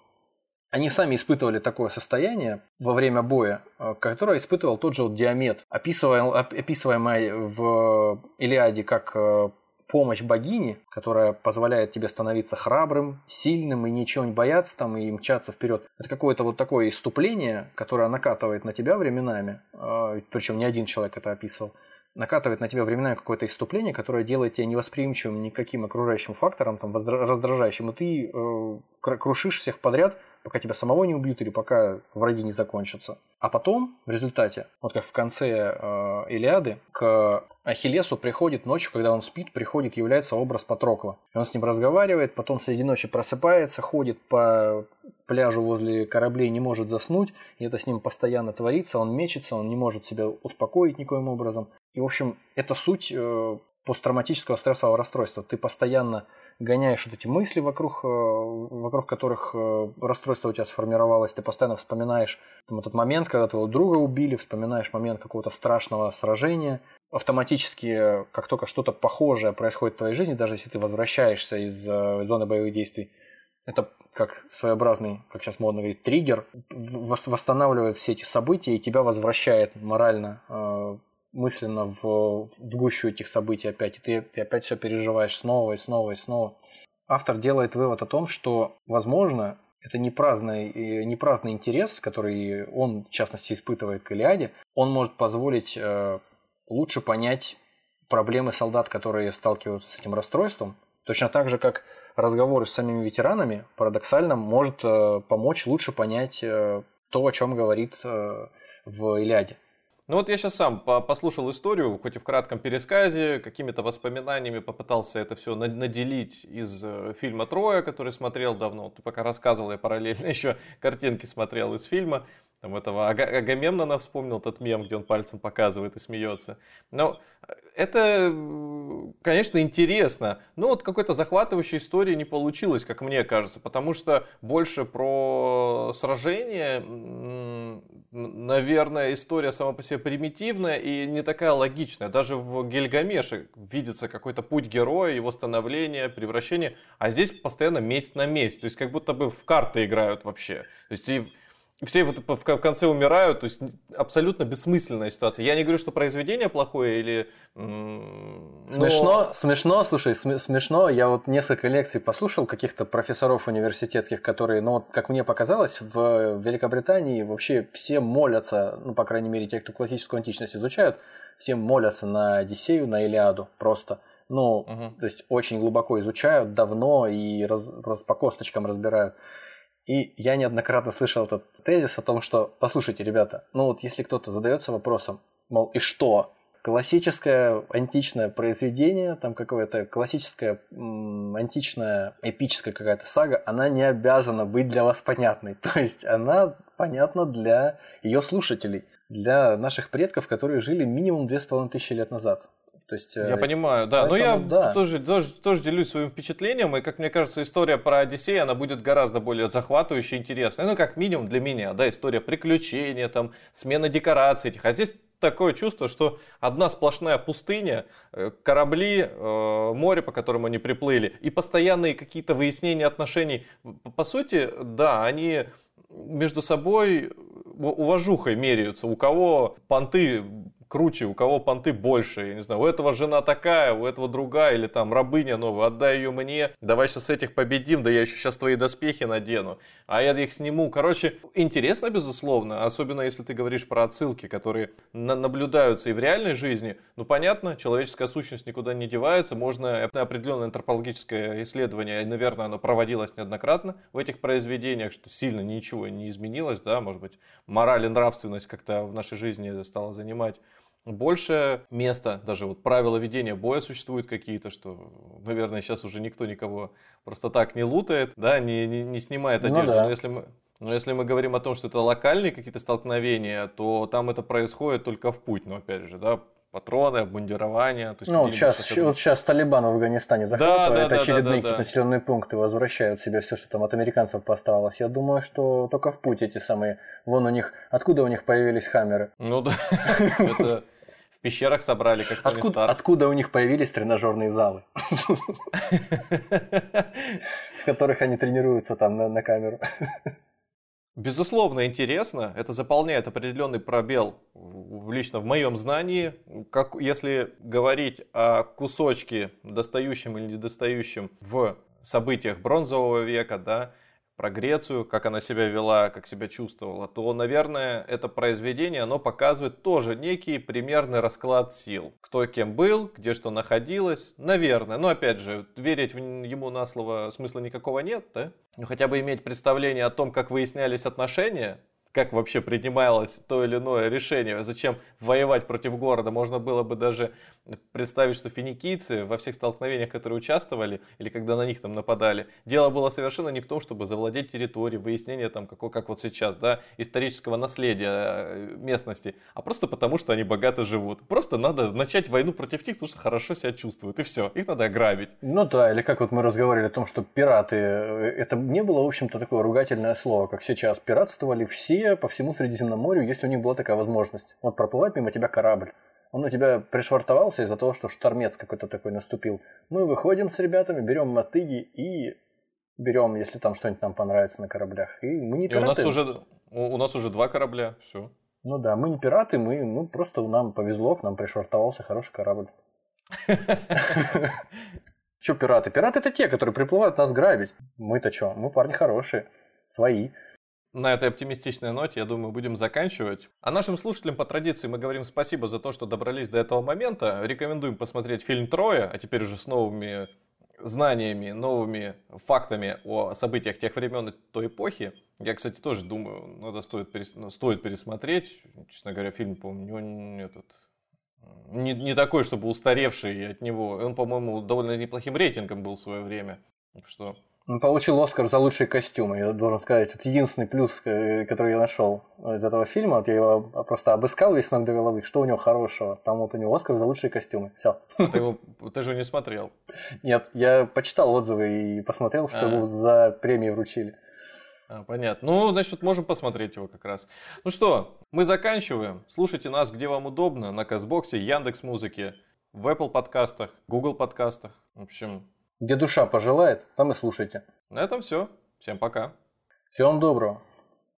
они сами испытывали такое состояние во время боя, э, которое испытывал тот же вот Диамет, описываемый в Илиаде как э, помощь богини, которая позволяет тебе становиться храбрым, сильным и ничего не бояться там и мчаться вперед. Это какое-то вот такое иступление, которое накатывает на тебя временами, э, причем не один человек это описывал, накатывает на тебя временами какое-то иступление, которое делает тебя невосприимчивым никаким окружающим фактором, там, раздражающим, и ты э, крушишь всех подряд, пока тебя самого не убьют или пока враги не закончатся. А потом, в результате, вот как в конце э, Илиады, к Ахиллесу приходит ночью, когда он спит, приходит, является образ Патрокла. И он с ним разговаривает, потом среди ночи просыпается, ходит по пляжу возле кораблей, не может заснуть, и это с ним постоянно творится, он мечется, он не может себя успокоить никоим образом. И, в общем, это суть э, посттравматического стрессового расстройства. Ты постоянно гоняешь вот эти мысли, вокруг, э, вокруг которых э, расстройство у тебя сформировалось, ты постоянно вспоминаешь там, этот момент, когда твоего друга убили, вспоминаешь момент какого-то страшного сражения. Автоматически, как только что-то похожее происходит в твоей жизни, даже если ты возвращаешься из зоны боевых действий, это как своеобразный, как сейчас модно говорить, триггер, восстанавливает все эти события и тебя возвращает морально мысленно в, в гущу этих событий опять, и ты, ты опять все переживаешь снова и снова и снова. Автор делает вывод о том, что, возможно, это не праздный, не праздный интерес, который он, в частности, испытывает к Илиаде, он может позволить э, лучше понять проблемы солдат, которые сталкиваются с этим расстройством, точно так же, как разговоры с самими ветеранами, парадоксально, может э, помочь лучше понять э, то, о чем говорит э, в Илиаде. Ну вот я сейчас сам послушал историю, хоть и в кратком пересказе, какими-то воспоминаниями попытался это все наделить из э, фильма «Троя», который смотрел давно. Ты пока рассказывал, я параллельно еще картинки смотрел из фильма. Там этого Агамемнона вспомнил тот мем, где он пальцем показывает и смеется. Но э, это, конечно, интересно, но вот какой-то захватывающей истории не получилось, как мне кажется, потому что больше про сражение, наверное, история сама по себе примитивная и не такая логичная. Даже в Гильгамеше видится какой-то путь героя, его становление, превращение, а здесь постоянно месть на месть, то есть как будто бы в карты играют вообще. То есть все вот в конце умирают, то есть абсолютно бессмысленная ситуация. Я не говорю, что произведение плохое или... Но... Смешно, смешно, слушай, смешно. Я вот несколько лекций послушал каких-то профессоров университетских, которые, ну, как мне показалось, в Великобритании вообще все молятся, ну, по крайней мере, те, кто классическую античность изучают, все молятся на Одиссею, на Илиаду просто. Ну, угу. то есть очень глубоко изучают, давно и раз, раз, по косточкам разбирают. И я неоднократно слышал этот тезис о том, что, послушайте, ребята, ну вот если кто-то задается вопросом, мол, и что? Классическое античное произведение, там какое-то классическое античная эпическая какая-то сага, она не обязана быть для вас понятной. То есть она понятна для ее слушателей, для наших предков, которые жили минимум две с половиной тысячи лет назад. То есть, я э, понимаю, да. Поэтому, Но я да. Тоже, тоже, тоже делюсь своим впечатлением, и, как мне кажется, история про Одиссея, она будет гораздо более захватывающей и интересной. Ну, как минимум для меня, да, история приключения, там, смена декораций этих. А здесь такое чувство, что одна сплошная пустыня, э, корабли, э, море, по которому они приплыли, и постоянные какие-то выяснения отношений. По сути, да, они между собой уважухой меряются. У кого понты круче, у кого понты больше, я не знаю, у этого жена такая, у этого другая, или там рабыня новая, отдай ее мне, давай сейчас этих победим, да я еще сейчас твои доспехи надену, а я их сниму. Короче, интересно, безусловно, особенно если ты говоришь про отсылки, которые на наблюдаются и в реальной жизни. Ну, понятно, человеческая сущность никуда не девается, можно определенное антропологическое исследование, наверное, оно проводилось неоднократно в этих произведениях, что сильно ничего не изменилось, да, может быть, мораль и нравственность как-то в нашей жизни стала занимать больше места, даже вот правила ведения боя существуют какие-то, что, наверное, сейчас уже никто никого просто так не лутает, да, не, не, не снимает ну одежду. Ну, да. Но если мы но если мы говорим о том, что это локальные какие-то столкновения, то там это происходит только в путь. Но опять же, да, патроны, обмундирование. То есть ну, вот сейчас, вот сейчас Талибан в Афганистане захватывает да, да, очередные да, да, да, населенные пункты, возвращают себе все, что там от американцев поставалось. Я думаю, что только в путь эти самые. Вон у них, откуда у них появились хаммеры? Ну да, это в пещерах собрали, как Тони откуда, Старк. Откуда у них появились тренажерные залы? В которых они тренируются там на камеру. Безусловно, интересно. Это заполняет определенный пробел в, лично в моем знании. Как, если говорить о кусочке, достающем или недостающем в событиях бронзового века, да, про Грецию, как она себя вела, как себя чувствовала, то, наверное, это произведение, оно показывает тоже некий примерный расклад сил. Кто кем был, где что находилось, наверное. Но, опять же, верить ему на слово смысла никакого нет, да? Но хотя бы иметь представление о том, как выяснялись отношения, как вообще принималось то или иное решение, зачем воевать против города. Можно было бы даже представить, что финикийцы во всех столкновениях, которые участвовали, или когда на них там нападали, дело было совершенно не в том, чтобы завладеть территорией, выяснение там, какого, как вот сейчас, да, исторического наследия э, местности, а просто потому, что они богато живут. Просто надо начать войну против них, потому что хорошо себя чувствуют, и все, их надо ограбить. Ну да, или как вот мы разговаривали о том, что пираты, э, это не было, в общем-то, такое ругательное слово, как сейчас. Пиратствовали все по всему Средиземноморью, если у них была такая возможность. Вот проплывает мимо тебя корабль. Он у тебя пришвартовался из-за того, что штормец какой-то такой наступил. Мы выходим с ребятами, берем мотыги и берем, если там что-нибудь нам понравится на кораблях. И мы не пираты. И у нас уже, у нас уже два корабля, все. Ну да, мы не пираты, мы ну, просто нам повезло, к нам пришвартовался хороший корабль. Че пираты? Пираты это те, которые приплывают нас грабить. Мы-то что? Мы парни хорошие, свои. На этой оптимистичной ноте, я думаю, будем заканчивать. А нашим слушателям по традиции мы говорим спасибо за то, что добрались до этого момента. Рекомендуем посмотреть фильм «Трое», а теперь уже с новыми знаниями, новыми фактами о событиях тех времен и той эпохи. Я, кстати, тоже думаю, надо стоит, перес... Ну, стоит пересмотреть. Честно говоря, фильм, по-моему, не, этот, не, не такой, чтобы устаревший от него. Он, по-моему, довольно неплохим рейтингом был в свое время. Так что он получил Оскар за лучшие костюмы. Я должен сказать, это единственный плюс, э, который я нашел из этого фильма. Вот я его просто обыскал весь ног до головы. Что у него хорошего? Там вот у него Оскар за лучшие костюмы. Все. А ты, его, ты же не смотрел? Нет, я почитал отзывы и посмотрел, что а. его за премии вручили. А, понятно. Ну, значит, можем посмотреть его как раз. Ну что, мы заканчиваем. Слушайте нас, где вам удобно. На Казбоксе, Яндекс Музыке, в Apple подкастах, Google подкастах. В общем, где душа пожелает, там и слушайте. На этом все. Всем пока. Всего вам доброго.